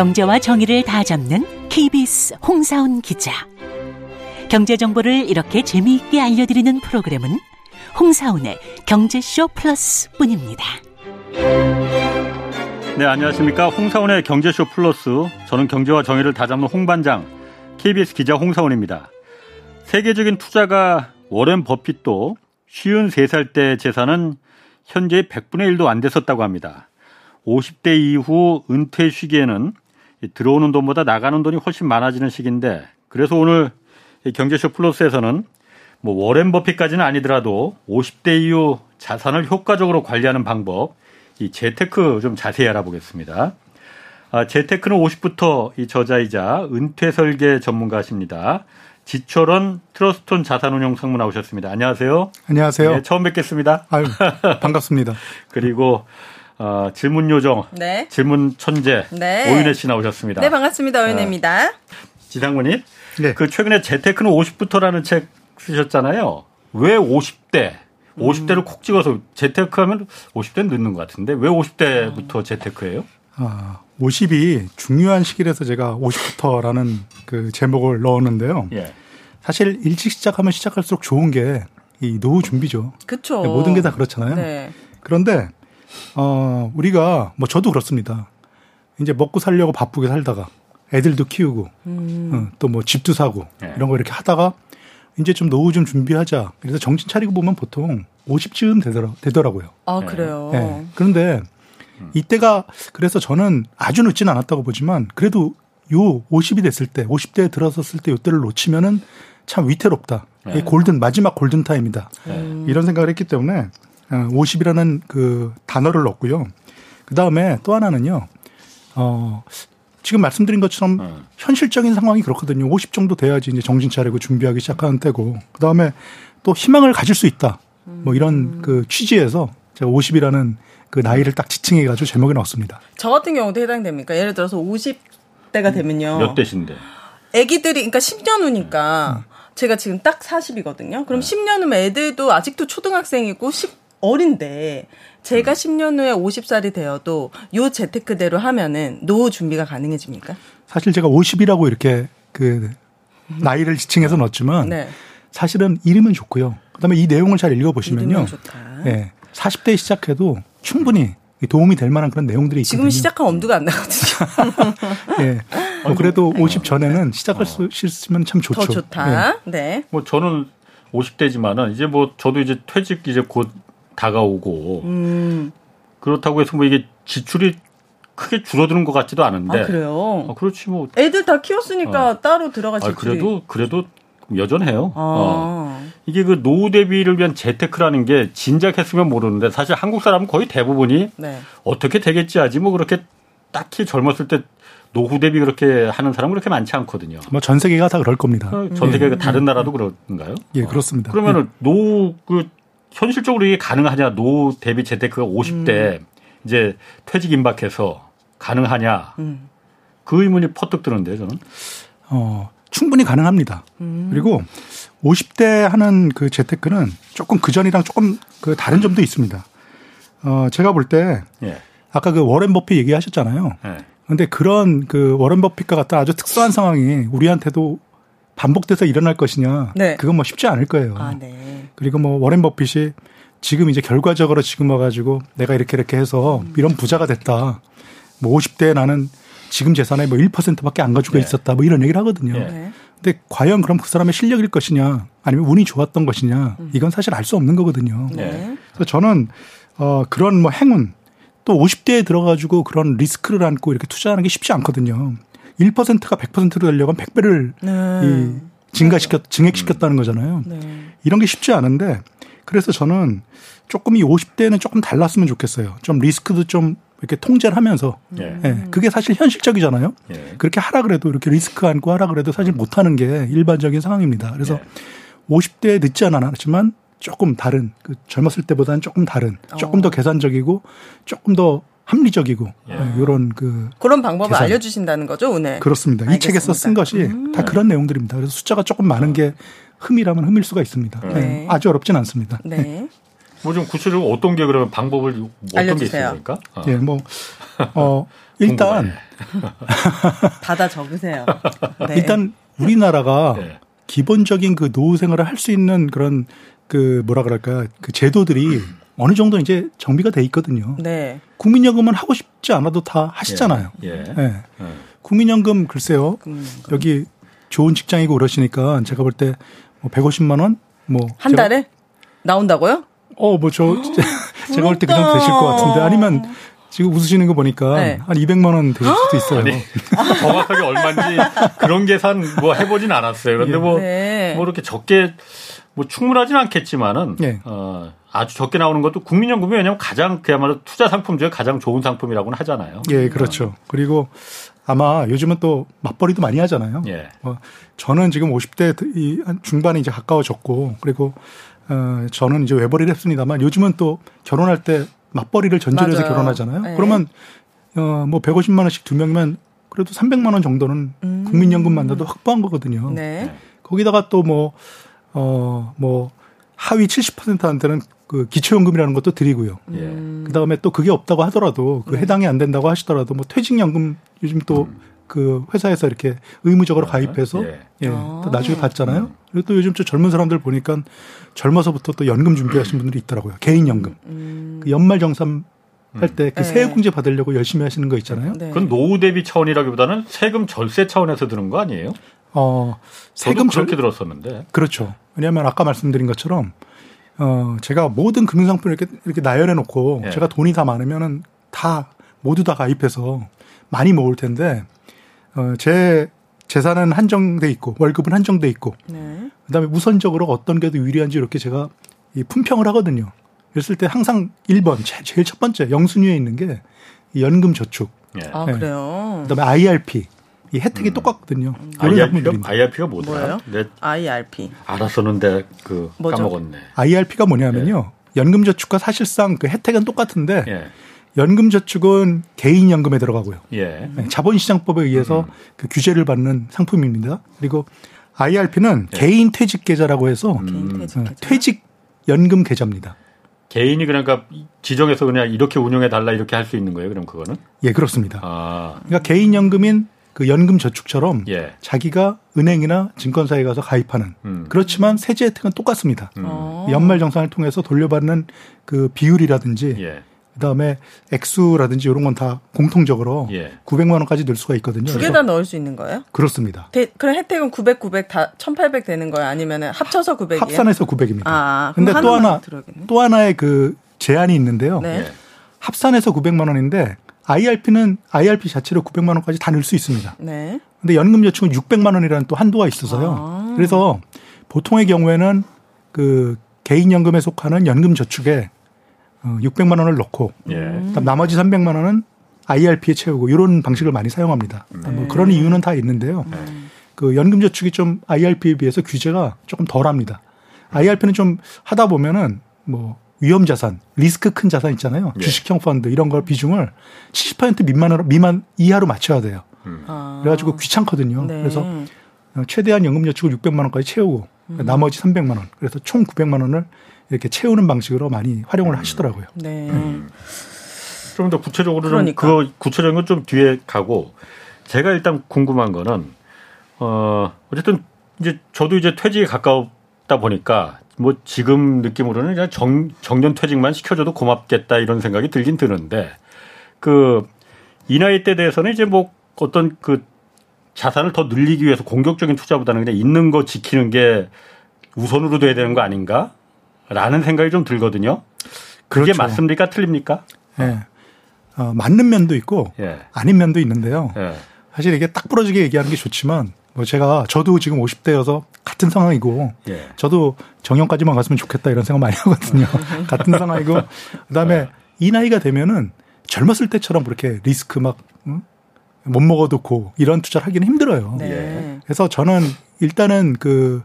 경제와 정의를 다 잡는 KBS 홍사훈 기자. 경제 정보를 이렇게 재미있게 알려드리는 프로그램은 홍사훈의 경제쇼 플러스뿐입니다. 네, 안녕하십니까. 홍사훈의 경제쇼 플러스. 저는 경제와 정의를 다 잡는 홍반장, KBS 기자 홍사훈입니다. 세계적인 투자가 워렌 버핏도 53살 때 재산은 현재 100분의 1도 안 됐었다고 합니다. 50대 이후 은퇴 시기에는 들어오는 돈보다 나가는 돈이 훨씬 많아지는 시기인데 그래서 오늘 경제쇼 플러스에서는 뭐 워렌 버핏까지는 아니더라도 50대 이후 자산을 효과적으로 관리하는 방법 이 재테크 좀 자세히 알아보겠습니다. 아, 재테크는 50부터 이 저자이자 은퇴 설계 전문가십니다. 지철원 트러스톤 자산운용 상무 나오셨습니다. 안녕하세요. 안녕하세요. 네, 처음 뵙겠습니다. 아유, 반갑습니다. 그리고 어, 질문 요정, 네. 질문 천재 네. 오윤혜 씨 나오셨습니다. 네, 반갑습니다. 오윤혜입니다. 지상무님, 네. 그 최근에 재테크는 50부터라는 책 쓰셨잖아요. 왜 50대? 50대를 콕 찍어서 재테크하면 50대는 늦는 것 같은데 왜 50대부터 재테크예요? 아, 50이 중요한 시기라서 제가 50부터라는 그 제목을 넣었는데요. 예. 사실 일찍 시작하면 시작할수록 좋은 게 이 노후 준비죠. 그쵸. 모든 게 다 그렇잖아요. 네. 그런데 어, 우리가 뭐 저도 그렇습니다. 이제 먹고 살려고 바쁘게 살다가 애들도 키우고 음. 어, 또뭐 집도 사고 네. 이런 거 이렇게 하다가 이제 좀 노후 좀 준비하자. 그래서 정신 차리고 보면 보통 50쯤 되더라, 되더라고요. 아, 네. 그래요. 예. 그런데 이때가 그래서 저는 아주 늦진 않았다고 보지만 그래도 요 50이 됐을 때, 50대에 들어섰을 때 요때를 놓치면은 참 위태롭다. 네. 이 골든 마지막 골든 타임이다. 음. 이런 생각을 했기 때문에 50이라는 그 단어를 넣었고요. 그 다음에 또 하나는요. 어 지금 말씀드린 것처럼 음. 현실적인 상황이 그렇거든요. 50 정도 돼야지 이제 정신 차리고 준비하기 시작하는 때고. 그 다음에 또 희망을 가질 수 있다. 뭐 이런 그 취지에서 제가 50이라는 그 나이를 딱 지칭해 가지고 제목에 넣었습니다. 저 같은 경우도 해당됩니까? 예를 들어서 50대가 되면요. 몇 대신데? 애기들이, 그러니까 10년 후니까 제가 지금 딱 40이거든요. 그럼 10년 후면 애들도 아직도 초등학생이고 10, 어린데 제가 10년 후에 50살이 되어도 요 재테크대로 하면은 노후 준비가 가능해집니까? 사실 제가 50이라고 이렇게 그 나이를 지칭해서 넣었지만 네. 사실은 이름은 좋고요. 그다음에 이 내용을 잘 읽어보시면요. 이름은 좋다. 예, 40대에 시작해도 충분히 도움이 될 만한 그런 내용들이 있거든요. 지금 시작한 엄두가 안 나거든요. 예. 뭐 그래도 50 전에는 시작할 수 있으면 참 좋죠. 더 좋다. 네. 뭐 저는 50대지만은 이제 뭐 저도 이제 퇴직 이제 곧 다가오고 음. 그렇다고 해서 뭐 이게 지출이 크게 줄어드는 것 같지도 않은데. 아, 그래요? 아, 그렇지 뭐. 애들 다 키웠으니까 따로 들어가 아. 그래도 그래도 여전해요. 아. 어. 이게 그 노후 대비를 위한 재테크라는 게 진작 했으면 모르는데 사실 한국 사람은 거의 대부분이 네. 어떻게 되겠지 하지 뭐 그렇게 딱히 젊었을 때 노후 대비 그렇게 하는 사람은 그렇게 많지 않거든요. 뭐 전 세계가 다 그럴 겁니다. 어, 전 세계 다른 나라도 그런가요? 예, 그렇습니다. 그러면은 노후 그 현실적으로 이게 가능하냐? 노후 대비 재테크가 50대 이제 퇴직 임박해서 가능하냐? 음. 그 의문이 퍼뜩 드는데요, 저는. 어, 충분히 가능합니다. 그리고 50대 하는 그 재테크는 조금 그 전이랑 조금 그 다른 점도 있습니다. 어, 제가 볼때 예. 아까 그 워렌 버핏 얘기하셨잖아요. 예. 근데 그런 그 워렌 버핏과 같은 아주 특수한 상황이 우리한테도 반복돼서 일어날 것이냐. 네. 그건 뭐 쉽지 않을 거예요. 아, 네. 그리고 뭐 워렌 버핏이 지금 이제 결과적으로 지금 와가지고 내가 이렇게 이렇게 해서 이런 부자가 됐다. 뭐 50대에 나는 지금 재산의 뭐 1%밖에 안 가지고 네. 있었다. 뭐 이런 얘기를 하거든요. 네. 네. 근데 과연 그럼 그 사람의 실력일 것이냐 아니면 운이 좋았던 것이냐 이건 사실 알 수 없는 거거든요. 네. 그래서 저는 어 그런 뭐 행운 또 50대에 들어가지고 그런 리스크를 안고 이렇게 투자하는 게 쉽지 않거든요. 1%가 100%로 되려면 100배를 네. 이 증가시켰 증액시켰다는 거잖아요. 네. 이런 게 쉽지 않은데 그래서 저는 조금 이 50대는 조금 달랐으면 좋겠어요. 좀 리스크도 좀 이렇게 통제를 하면서 예. 예, 그게 사실 현실적이잖아요. 예. 그렇게 하라 그래도 이렇게 리스크 안고 하라 그래도 사실 못 하는 게 일반적인 상황입니다. 그래서 네. 50대에 늦지 않았지만 조금 다른 그 젊었을 때보다는 조금 다른 조금 더 계산적이고 조금 더 합리적이고 예, 이런 그 그런 방법을 계산. 알려주신다는 거죠, 오늘. 그렇습니다. 이 알겠습니다. 책에서 쓴 것이 다 그런 내용들입니다. 그래서 숫자가 조금 많은 게 흠이라면 흠일 수가 있습니다. 네. 예, 아주 어렵진 않습니다. 네. 뭐좀 구체적으로 어떤 게 그러면 방법을 어떤 게 알려주세요. 있습니까? 어. 예, 뭐, 어, 일단 받아 적으세요. 네. 일단 우리나라가 네. 기본적인 그 노후 생활을 할 수 있는 그런 그 뭐라 그럴까 그 제도들이 어느 정도 이제 정비가 돼 있거든요. 네. 국민연금은 하고 싶지 않아도 다 하시잖아요. 예. 예. 예. 예. 국민연금 글쎄요. 국민연금. 여기 좋은 직장이고 그러시니까 제가 볼 때 뭐 150만 원? 뭐 한 달에 나온다고요? 어, 뭐 저 제가 볼 때 그 정도 되실 것 같은데 아니면 지금 웃으시는 거 보니까 네. 한 200만 원 되실 수도 있어요. 아니, 정확하게 얼마인지 그런 계산 뭐 해보진 않았어요. 그런데 뭐, 네. 뭐 이렇게 적게 뭐 충분하진 않겠지만은 예. 어, 아주 적게 나오는 것도 국민연금이 왜냐하면 가장 그야말로 투자 상품 중에 가장 좋은 상품이라고는 하잖아요. 예, 그렇죠. 그리고 아마 요즘은 또 맞벌이도 많이 하잖아요. 예. 어, 저는 지금 50대 이 중반에 이제 가까워졌고 그리고 어, 저는 이제 외벌이를 했습니다만 요즘은 또 결혼할 때 맞벌이를 전제로 해서. 결혼하잖아요. 네. 그러면 어, 뭐 150만 원씩 두 명이면 그래도 300만 원 정도는 국민연금만 나도 확보한 거거든요. 음. 네. 거기다가 또 뭐, 어, 뭐, 하위 70%한테는 그 기초연금이라는 것도 드리고요. 예. 음. 그 다음에 또 그게 없다고 하더라도 그 해당이 안 된다고 하시더라도 뭐 퇴직연금 요즘 또 그 회사에서 이렇게 의무적으로 가입해서 예. 예, 아. 또 나중에 받잖아요. 그리고 또 요즘 저 젊은 사람들 보니까 젊어서부터 또 연금 준비하신 분들이 있더라고요. 개인연금. 그 연말정산 할 때그 네. 세액공제 받으려고 열심히 하시는 거 있잖아요. 네. 그건 노후 대비 차원이라기보다는 세금 절세 차원에서 드는 거 아니에요? 어, 세금 절, 그렇게 들었었는데. 그렇죠. 왜냐하면 아까 말씀드린 것처럼 어 제가 모든 금융상품을 이렇게 이렇게 나열해 놓고 예. 제가 돈이 다 많으면은 다 모두 다 가입해서 많이 모을 텐데 어 제 재산은 한정돼 있고 월급은 한정돼 있고 네. 그다음에 우선적으로 어떤 게 더 유리한지 이렇게 제가 이 품평을 하거든요. 그랬을 때 항상 1번 제- 제일 첫 번째 영순위에 있는 게이 연금 저축, 예. 아, 네. 그래요. 그다음에 IRP 이 혜택이 똑같거든요. 이런 IRP가. IRP가 뭐더라? 뭐예요? 내 IRP. 알았었는데 그 뭐죠? 까먹었네. IRP가 뭐냐면요. 연금저축과 사실상 그 혜택은 똑같은데 예. 연금저축은 개인연금에 들어가고요. 예. 네, 자본시장법에 의해서 그 규제를 받는 상품입니다. 그리고 IRP는 개인 퇴직 계좌라고 해서 개인 음. 퇴직 어, 계좌. 퇴직 연금 계좌입니다. 개인이 그러니까 지정해서 그냥 이렇게 운영해 달라 이렇게 할 수 있는 거예요. 그럼 그거는? 예, 그렇습니다. 아. 그러니까 개인 연금인 그 연금 저축처럼 예. 자기가 은행이나 증권사에 가서 가입하는 음. 그렇지만 세제 혜택은 똑같습니다. 어. 연말 정산을 통해서 돌려받는 그 비율이라든지 예. 그다음에 액수라든지 이런 건 다 공통적으로 예. 900만 원까지 늘 수가 있거든요. 두 개 다 넣을 수 있는 거예요? 그렇습니다. 대, 그럼 혜택은 900, 900 다 1800 되는 거예요? 아니면 합쳐서 900이에요? 합산해서 900입니다. 아, 근데 또 하나 들어야겠네. 또 하나의 그 제한이 있는데요. 네. 예. 합산해서 900만 원인데 IRP는 IRP 자체로 900만 원까지 다 넣을 수 있습니다. 네. 근데 연금 저축은 600만 원이라는 또 한도가 있어서요. 아. 그래서 보통의 경우에는 그 개인 연금에 속하는 연금 저축에 어, 600만 원을 넣고 예. 나머지 300만 원은 IRP에 채우고 이런 방식을 많이 사용합니다. 뭐 그런 이유는 다 있는데요. 그 연금 저축이 좀 IRP에 비해서 규제가 조금 덜합니다. IRP는 좀 하다 보면은 뭐 위험 자산, 리스크 큰 자산 있잖아요. 예. 주식형 펀드 이런 걸 비중을 70% 미만으로 미만 이하로 맞춰야 돼요. 아. 그래가지고 귀찮거든요. 네. 그래서 어, 최대한 연금 저축을 600만 원까지 채우고 음. 나머지 300만 원. 그래서 총 900만 원을 이렇게 채우는 방식으로 많이 활용을 하시더라고요. 네. 좀 더 구체적으로 그러니까. 좀그 구체적인 건 좀 뒤에 가고 제가 일단 궁금한 거는 어 어쨌든 이제 저도 이제 퇴직에 가까웠다 보니까 뭐 지금 느낌으로는 그냥 정, 정년 퇴직만 시켜줘도 고맙겠다 이런 생각이 들긴 드는데 그 이 나이 때 대해서는 이제 뭐 어떤 그 자산을 더 늘리기 위해서 공격적인 투자보다는 그냥 있는 거 지키는 게 우선으로 돼야 되는 거 아닌가? 라는 생각이 좀 들거든요. 그게 그렇죠. 맞습니까? 틀립니까? 예. 어, 맞는 면도 있고 예. 아닌 면도 있는데요. 예. 사실 이게 딱 부러지게 얘기하는 게 좋지만 뭐 제가 저도 지금 50대여서 같은 상황이고 예. 저도 정년까지만 갔으면 좋겠다 이런 생각 많이 하거든요. 같은 상황이고 그다음에 이 나이가 되면은 젊었을 때처럼 그렇게 리스크 막 응? 못 먹어도 고 이런 투자를 하기는 힘들어요. 네. 예. 그래서 저는 일단은 그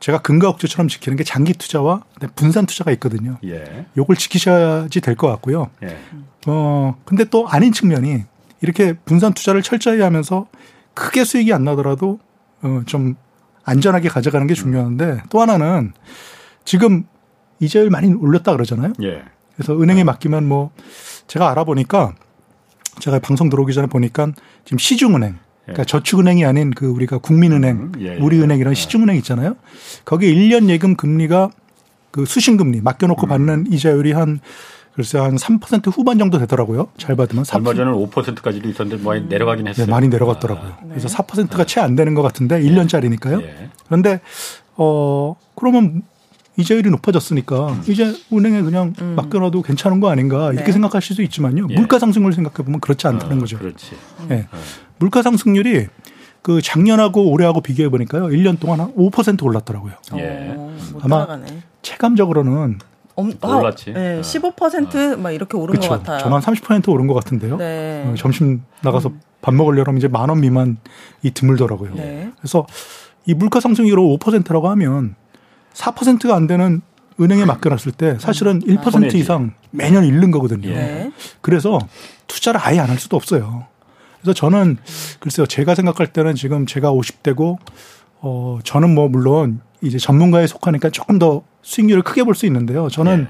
제가 근거 억제처럼 지키는 게 장기 투자와 분산 투자가 있거든요. 예. 요걸 지키셔야지 될 것 같고요. 예. 어, 근데 또 아닌 측면이 이렇게 분산 투자를 철저히 하면서 크게 수익이 안 나더라도 어, 좀 안전하게 가져가는 게 중요한데 또 하나는 지금 이자율 많이 올렸다 그러잖아요. 예. 그래서 은행에 맡기면 뭐 제가 알아보니까 제가 방송 들어오기 전에 보니까 지금 시중은행 그러니까 저축은행이 아닌 그 우리가 국민은행, 음, 예, 예. 우리은행 이런 시중은행 있잖아요. 거기에 1년 예금 금리가 그 수신금리 맡겨놓고 음. 받는 이자율이 한 글쎄 한 3% 후반 정도 되더라고요. 잘 받으면 4%. 얼마 전에는 5%까지도 있었는데 많이 내려가긴 했어요. 네, 많이 내려갔더라고요. 그래서 4%가 채 안 되는 것 같은데 1년짜리니까요. 예. 그런데 어 그러면 이자율이 높아졌으니까 음. 이제 은행에 그냥 맡겨놔도 괜찮은 거 아닌가 이렇게 네. 생각하실 수 있지만요. 예. 물가 상승률 생각해 보면 그렇지 않다는 어, 거죠. 그렇지. 예. 물가 상승률이 그 작년하고 올해하고 비교해 보니까요. 1년 동안 한 5% 올랐더라고요. 예. 어, 못 아마 따라가네. 체감적으로는 엄, 올랐지. 네, 어. 15%막 이렇게 오른 그렇죠. 것 같아요. 저는 한30% 오른 것 같은데요. 네. 어, 점심 나가서 밥 먹으려면 이제 만 원 미만이 드물더라고요. 네. 그래서 이 물가 상승률로 5%라고 하면 4%가 안 되는 은행에 맡겨놨을 때 사실은 1% 손해지. 이상 매년 잃는 거거든요. 예. 네. 그래서 투자를 아예 안 할 수도 없어요. 그래서 저는 글쎄요, 제가 생각할 때는 지금 제가 50대고, 어, 저는 뭐 물론 이제 전문가에 속하니까 조금 더 수익률을 크게 볼 수 있는데요. 저는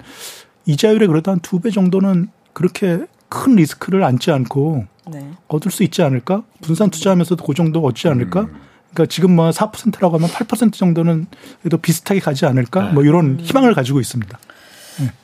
이자율에 그래도 한 두 배 정도는 그렇게 큰 리스크를 안지 않고 네. 얻을 수 있지 않을까? 분산 투자하면서도 그 정도 얻지 않을까? 음. 그러니까 지금 뭐 4%라고 하면 8% 정도는 그래도 비슷하게 가지 않을까? 네. 뭐 이런 희망을 가지고 있습니다.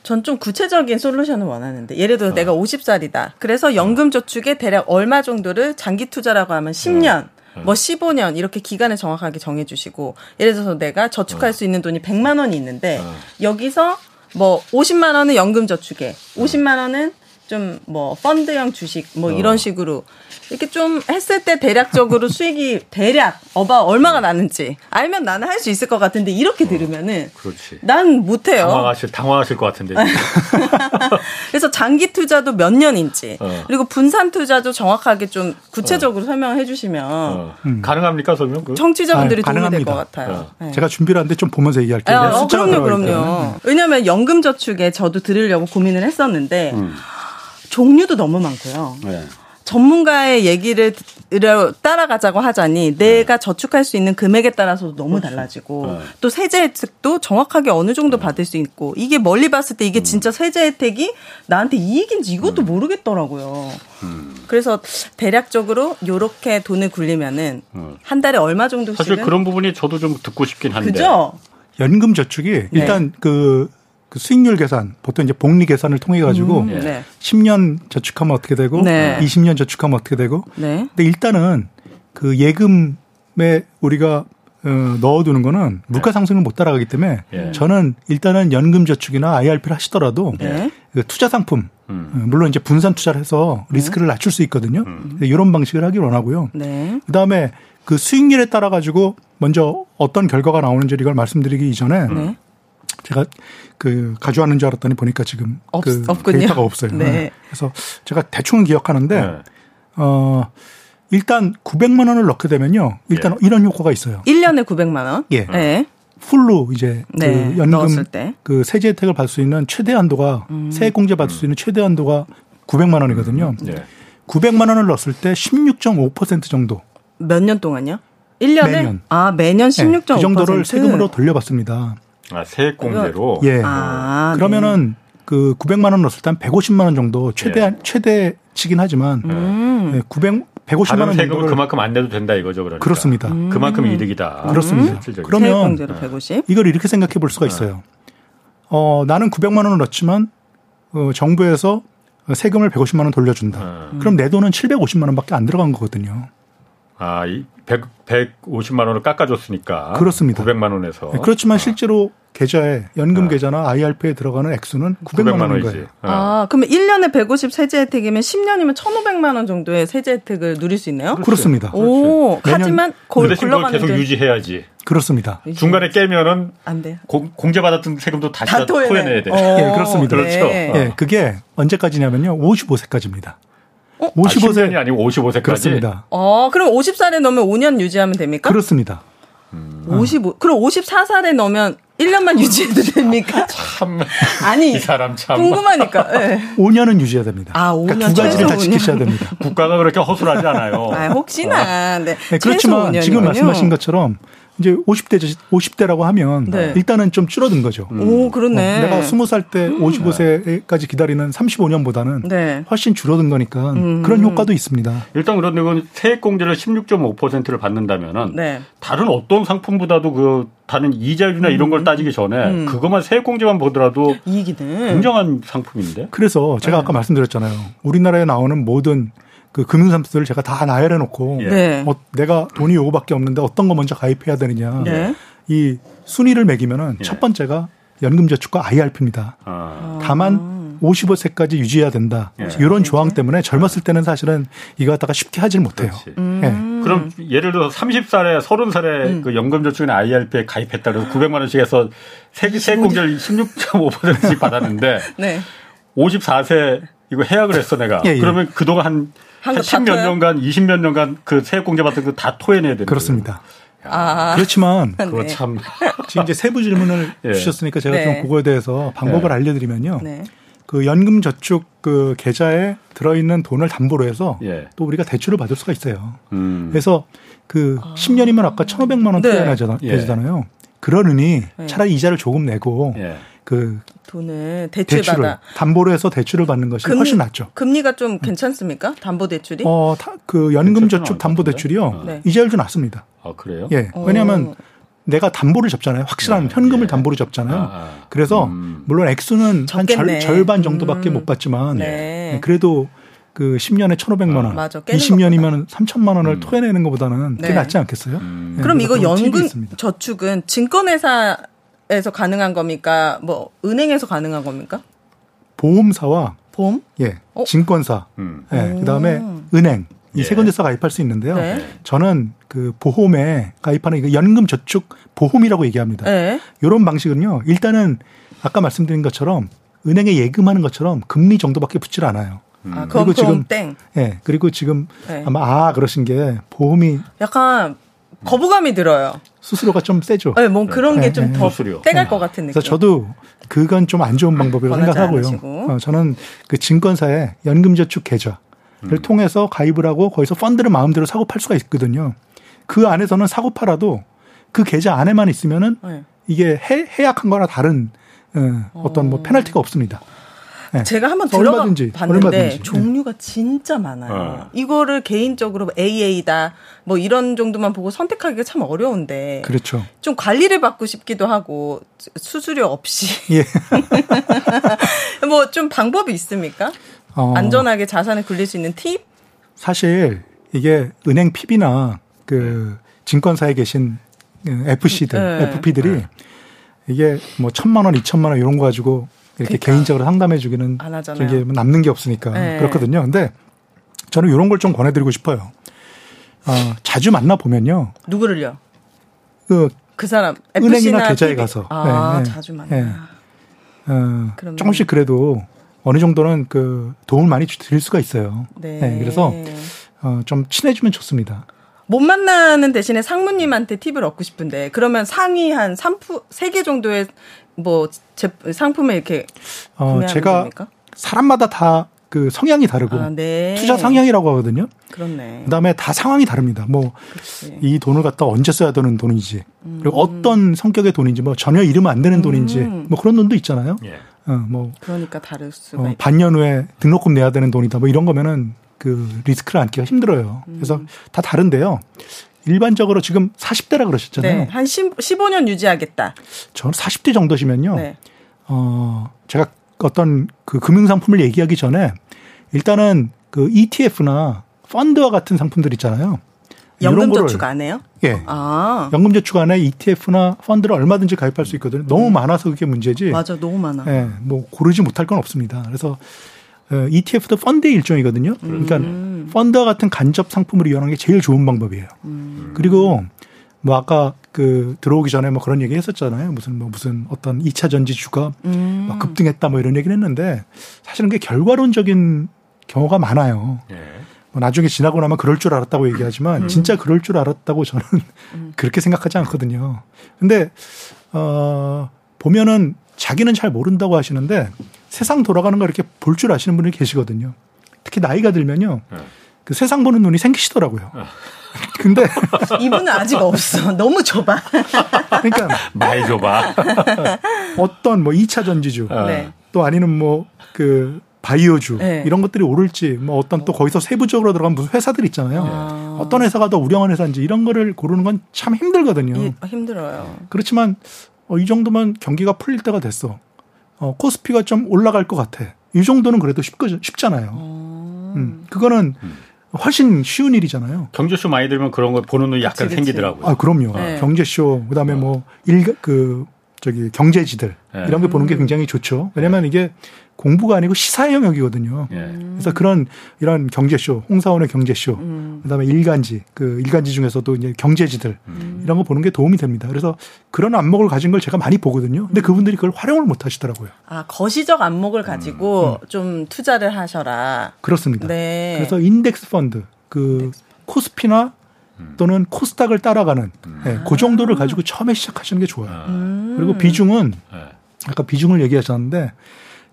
전좀 구체적인 솔루션을 원하는데 예를 어. 들어 내가 50살이다. 그래서 연금 저축에 대략 얼마 정도를 장기 투자라고 하면 10년 어. 뭐 15년 이렇게 기간을 정확하게 정해 주시고 예를 들어서 내가 저축할 수 있는 돈이 100만 원이 있는데 어. 여기서 뭐 50만 원은 연금 저축에 50만 원은 좀 뭐 펀드형 주식 뭐 어. 이런 식으로 이렇게 좀 했을 때 대략적으로 수익이 대략 어바 얼마가 나는지 알면 나는 할 수 있을 것 같은데 이렇게 들으면은 그렇지. 난 못해요. 당황하실 당황하실 것 같은데. 그래서 장기 투자도 몇 년인지 어. 그리고 분산 투자도 정확하게 좀 구체적으로 설명해 주시면 어. 가능합니까 설명? 그? 청취자분들이 아, 도움이 될 것. 같아요. 네. 제가 준비를 하는데 좀 보면서 얘기할게요. 아, 어, 그럼요, 그럼요. 왜냐하면 연금 저축에 저도 들으려고 고민을 했었는데 음. 종류도 너무 많고요. 네. 전문가의 얘기를 따라가자고 하자니 내가 저축할 수 있는 금액에 따라서도 너무 달라지고 네. 또 세제 혜택도 정확하게 어느 정도 받을 수 있고 이게 멀리 봤을 때 이게 음. 진짜 세제 혜택이 나한테 이익인지 이것도 모르겠더라고요. 음. 그래서 대략적으로 요렇게 돈을 굴리면은 음. 한 달에 얼마 정도씩은 사실 그런 부분이 저도 좀 듣고 싶긴 한데. 그죠? 연금 저축이 일단 그, 그 수익률 계산, 보통 이제 복리 계산을 통해 가지고 음, 예. 네. 10년 저축하면 어떻게 되고 네. 20년 저축하면 어떻게 되고 네. 근데 일단은 그 예금에 우리가 어, 넣어두는 거는 물가 상승을 못 따라가기 때문에 예. 저는 일단은 연금 저축이나 IRP를 하시더라도 네. 그 투자 상품 음. 어, 물론 이제 분산 투자를 해서 리스크를 낮출 수 있거든요. 이런 방식을 하길 원하고요. 네. 그다음에 그 수익률에 따라 가지고 먼저 어떤 결과가 나오는지 이걸 말씀드리기 이전에 네. 제가 그 가져왔는 줄 알았더니 보니까 지금 없- 그 없군요. 데이터가 없어요. 네. 그래서 제가 대충은 기억하는데 네. 어 일단 900만 원을 넣게 되면요. 일단 이런 효과가 있어요. 1년에 900만 원. 예. 네. 풀로 이제 네, 그 연금 때. 음. 그 세제 혜택을 받을 수 있는 최대 한도가 세액 공제 받을 수 있는 최대 한도가 900만 원이거든요. 네. 900만 원을 넣었을 때 16.5% 정도 몇 년 동안요? 1년에? 매년. 아, 매년 예, 16.5%. 그 정도를 세금으로 돌려받습니다. 아, 세액 공제로. 예. 아, 그러면은 그 900만 원 넣었을 때 한 150만 원 정도 최대 최대치긴 하지만 음. 네, 900 150만 다른 원 세금을 그만큼 안 내도 된다 이거죠, 그러니까. 그렇습니다. 그만큼 이득이다. 그렇습니다. 실질적으로. 그러면 세액 공제로 150. 이걸 이렇게 생각해 볼 수가 있어요. 어, 나는 900만 원을 넣지만 어, 정부에서 세금을 150만 원 돌려준다. 어. 그럼 내 돈은 750만 원밖에 안 들어간 거거든요. 아, 이 100, 150만 원을 깎아줬으니까. 그렇습니다. 900만 원에서. 네, 그렇지만 실제로 계좌에 연금 계좌나 IRP에 들어가는 액수는 900만, 900만 원인. 거예요. 어. 아, 그러면 1년에 150 세제 혜택이면 10년이면 1,500만 원 정도의 세제 혜택을 누릴 수 있네요? 그렇습니다. 오, 매년- 하지만 그골 대신 그걸 굴러가는 계속 돈 유지해야지. 그렇습니다. 중간에 깨면은 안 돼요. 공, 공제받았던 세금도 다시 다 다 토해내. 토해내야 돼. 어, 예, 그렇습니다. 그렇죠. 네. 어. 예, 그게 언제까지냐면요. 55세까지입니다. 어? 아, 55세 10년이 아니고 55세까지. 그렇습니다. 어, 그럼 50살에 넣으면 5년 유지하면 됩니까? 그렇습니다. 55. 그럼 54살에 넣으면 1년만 유지해도 됩니까? 참. 아니, 이 사람 참. 궁금하니까. 예. 5년은 유지해야 됩니다. 아, 그러니까 5년 두 가지를 다 지키셔야 됩니다. 국가가 그렇게 허술하지 않아요. 아, 혹시나. 네. 네, 최소 그렇지만 5년이군요. 지금 말씀하신 것처럼 이제 50대 50대라고 하면 네. 일단은 좀 줄어든 거죠. 오, 그렇네. 어, 내가 20살 때 55세까지 기다리는 35년보다는 네. 훨씬 줄어든 거니까 음. 그런 효과도 있습니다. 일단 그런데 그 세액 공제를 16.5%를 받는다면은 네. 다른 어떤 상품보다도 그 다른 이자율이나 이런 걸 따지기 전에 음. 그것만 세액 공제만 보더라도 이익이네. 굉장한 상품인데. 그래서 제가 네. 아까 말씀드렸잖아요. 우리나라에 나오는 모든 그 금융상품들을 제가 다 나열해 놓고 예. 네. 어, 내가 돈이 요거밖에 없는데 어떤 거 먼저 가입해야 되느냐. 네. 이 순위를 매기면은 예. 첫 번째가 연금저축과 IRP입니다. 아. 다만 55세까지 유지해야 된다. 예. 이런 조항 때문에 젊었을 때는 사실은 이거 갖다가 쉽게 하질 못해요. 음. 예. 그럼 예를 들어 30살에 30살에 그 연금저축이나 IRP에 가입했다 그래서 900만 원씩 해서 세액 세액공제를 16.5%씩 받았는데 네. 54세 이거 해약을 했어 내가. 예, 예. 그러면 그동안 한, 한거 한다 10몇 토해요? 년간 20몇 년간 그 세액 공제 받은 거 다 토해내야 되는 그렇습니다. 아. 그렇지만 거예요. 그거 네. 참 지금 이제 세부 질문을 예. 주셨으니까 제가 네. 좀 그거에 대해서 방법을 네. 알려드리면요. 네. 그 연금 저축 그 계좌에 들어있는 돈을 담보로 해서 예. 또 우리가 대출을 받을 수가 있어요. 음. 그래서 그 10년이면 아까 1,500만 원 네. 토해내잖아요. 예. 되잖아요. 그러느니 네. 차라리 이자를 조금 내고 예. 그 돈을 대출 대출을 받아. 담보로 해서 대출을 받는 것이 금- 훨씬 낫죠. 금리가 좀 괜찮습니까? 담보 대출이? 어, 타- 그 대출은 연금 저축 안 담보? 대출이요. 네. 이자율도 낮습니다. 아 그래요? 예. 어. 왜냐하면 내가 담보를 잡잖아요. 확실한 네. 현금을 예. 담보로 잡잖아요. 아, 아. 그래서 음. 물론 액수는 한 적겠네. 절, 절반 정도밖에 음. 못 받지만 네. 예, 그래도 그 10년에 1,500만 원, 맞아. 깨는 20년이면 3천만 원을 음. 토해내는 것보다는 그게 네. 낫지 않겠어요? 음. 예, 그럼 이거 연금. 저축은 증권회사 에서 가능한 겁니까? 뭐 은행에서 가능한 겁니까? 보험사와 보험? 예, 어? 증권사, 음. 예, 오. 그다음에 은행 이 예. 세 군데서 가입할 수 있는데요. 네. 저는 그 보험에 가입하는 이거 연금 저축 보험이라고 얘기합니다. 네. 이런 방식은요. 일단은 아까 말씀드린 것처럼 은행에 예금하는 것처럼 금리 정도밖에 붙질 않아요. 아, 그럼 그리고 그럼 지금- 땡. 예. 그리고 지금 네. 아마 아 그러신 게 보험이 약간 거부감이 들어요. 수수료가 좀 세죠. 네, 뭐 그런 게 네, 좀 네. 더. 떼갈 것 같은 느낌. 그래서 저도 그건 좀 안 좋은 방법이라고 생각하고요. 어, 저는 그 증권사에 연금저축 계좌를 음. 통해서 가입을 하고 거기서 펀드를 마음대로 사고 팔 수가 있거든요. 그 안에서는 사고 팔아도 그 계좌 안에만 있으면은 네. 이게 해, 해약한 거나 다른 어, 어떤 뭐 페널티가 없습니다. 네. 제가 한번 그래서 들어가 얼마든지, 봤는데 얼마든지. 네. 종류가 진짜 많아요. 어. 이거를 개인적으로 AA다 뭐 이런 정도만 보고 선택하기가 참 어려운데 그렇죠. 좀 관리를 받고 싶기도 하고 수수료 없이 예. 뭐 좀 방법이 있습니까? 어, 안전하게 자산을 굴릴 수 있는 팁? 사실 이게 은행 PB나 그 증권사에 계신 FC들, 네. FP들이 이게 뭐 천만 원, 이천만 원 이런 거 가지고 이렇게 그러니까. 개인적으로 상담해 주기는. 이게 뭐 남는 게 없으니까 네. 그렇거든요. 근데 저는 이런 걸 좀 권해드리고 싶어요. 어, 자주 만나 보면요. 누구를요? 그 그 사람 은행이나 계좌에 PB? 가서. 아 네, 네. 자주 만나. 네. 어, 그러면- 조금씩 그래도 어느 정도는 그 도움을 많이 드릴 수가 있어요. 네. 그래서 어, 좀 친해지면 좋습니다. 못 만나는 대신에 상무님한테 팁을 얻고 싶은데 그러면 상위 한 3프 3개 정도의 뭐 제, 상품에 이렇게 어, 제가 됩니까? 사람마다 다 그 성향이 다르고 아, 네. 투자 성향이라고 하거든요. 그렇네. 그다음에 다 상황이 다릅니다. 뭐 이. 돈을 갖다 언제 써야 되는 돈인지 음. 그리고 어떤 성격의 돈인지 뭐 전혀 잃으면 안 되는 돈인지 뭐 그런 돈도 있잖아요. 예. 어, 뭐 그러니까 다를 수가 어, 있 반년 후에 등록금 내야 되는 돈이다. 뭐 이런 거면은 그 리스크를 안기가 힘들어요. 그래서 음. 다 다른데요. 일반적으로 지금 40대라 그러셨잖아요. 네. 한 10, 15년 유지하겠다. 저는 40대 정도시면요. 네. 어, 제가 어떤 그 금융상품을 얘기하기 전에 일단은 그 ETF나 펀드와 같은 상품들 있잖아요. 이런 연금 거를, 저축 안 해요? 예. 아. 연금저축 안에 ETF나 펀드를 얼마든지 가입할 수 있거든요. 너무 많아서 그게 문제지. 음. 맞아. 너무 많아. 예, 뭐 고르지 못할 건 없습니다. 그래서 어, ETF도 펀드의 일종이거든요. 그러니까 음. 펀드와 같은 간접 상품을 이용하는 게 제일 좋은 방법이에요. 음. 그리고 뭐 아까 그 들어오기 전에 뭐 그런 얘기 했었잖아요. 무슨 뭐 무슨 어떤 2차 전지주가 음. 막 급등했다 뭐 이런 얘기를 했는데 사실은 그게 결과론적인 경우가 많아요. 예. 뭐 나중에 지나고 나면 그럴 줄 알았다고 얘기하지만 진짜 그럴 줄 알았다고 저는 그렇게 생각하지 않거든요. 근데 어 보면은 자기는 잘 모른다고 하시는데 세상 돌아가는 거 이렇게 볼 줄 아시는 분이 계시거든요. 특히 나이가 들면요. 예. 그 세상 보는 눈이 생기시더라고요. 근데 이분은 아직 없어. 너무 좁아. 그러니까 많이 줘봐. 어떤 뭐 2차 전지주 네. 또 아니면 뭐 그 바이오주 네. 이런 것들이 오를지 뭐 어떤 또 거기서 세부적으로 들어간 무슨 회사들 있잖아요. 아. 어떤 회사가 더 우량한 회사인지 이런 거를 고르는 건 참 힘들거든요. 이- 힘들어요. 그렇지만 어, 이 정도면 경기가 풀릴 때가 됐어. 어, 코스피가 좀 올라갈 것 같아. 이 정도는 그래도 쉽, 쉽잖아요. 음, 그거는 훨씬 쉬운 일이잖아요. 경제쇼 많이 들으면 그런 거 보는 눈이 약간 그치, 그치. 생기더라고요. 아, 그럼요. 네. 경제쇼, 그 다음에 뭐, 일, 그, 저기, 경제지들, 네. 이런 게 보는 게 굉장히 좋죠. 왜냐면 이게 공부가 아니고 시사의 영역이거든요. 예. 그래서 그런, 이런 경제쇼, 홍사원의 경제쇼, 음. 그 다음에 일간지, 그 일간지 중에서도 이제 경제지들, 음. 이런 거 보는 게 도움이 됩니다. 그래서 그런 안목을 가진 걸 제가 많이 보거든요. 근데 그분들이 그걸 활용을 못 하시더라고요. 아, 거시적 안목을 가지고 좀 투자를 하셔라. 그렇습니다. 네. 그래서 인덱스 펀드, 그 코스피나 또는 코스닥을 따라가는 예, 그 정도를 가지고 처음에 시작하시는 게 좋아요. 음. 그리고 비중은 예. 아까 비중을 얘기하셨는데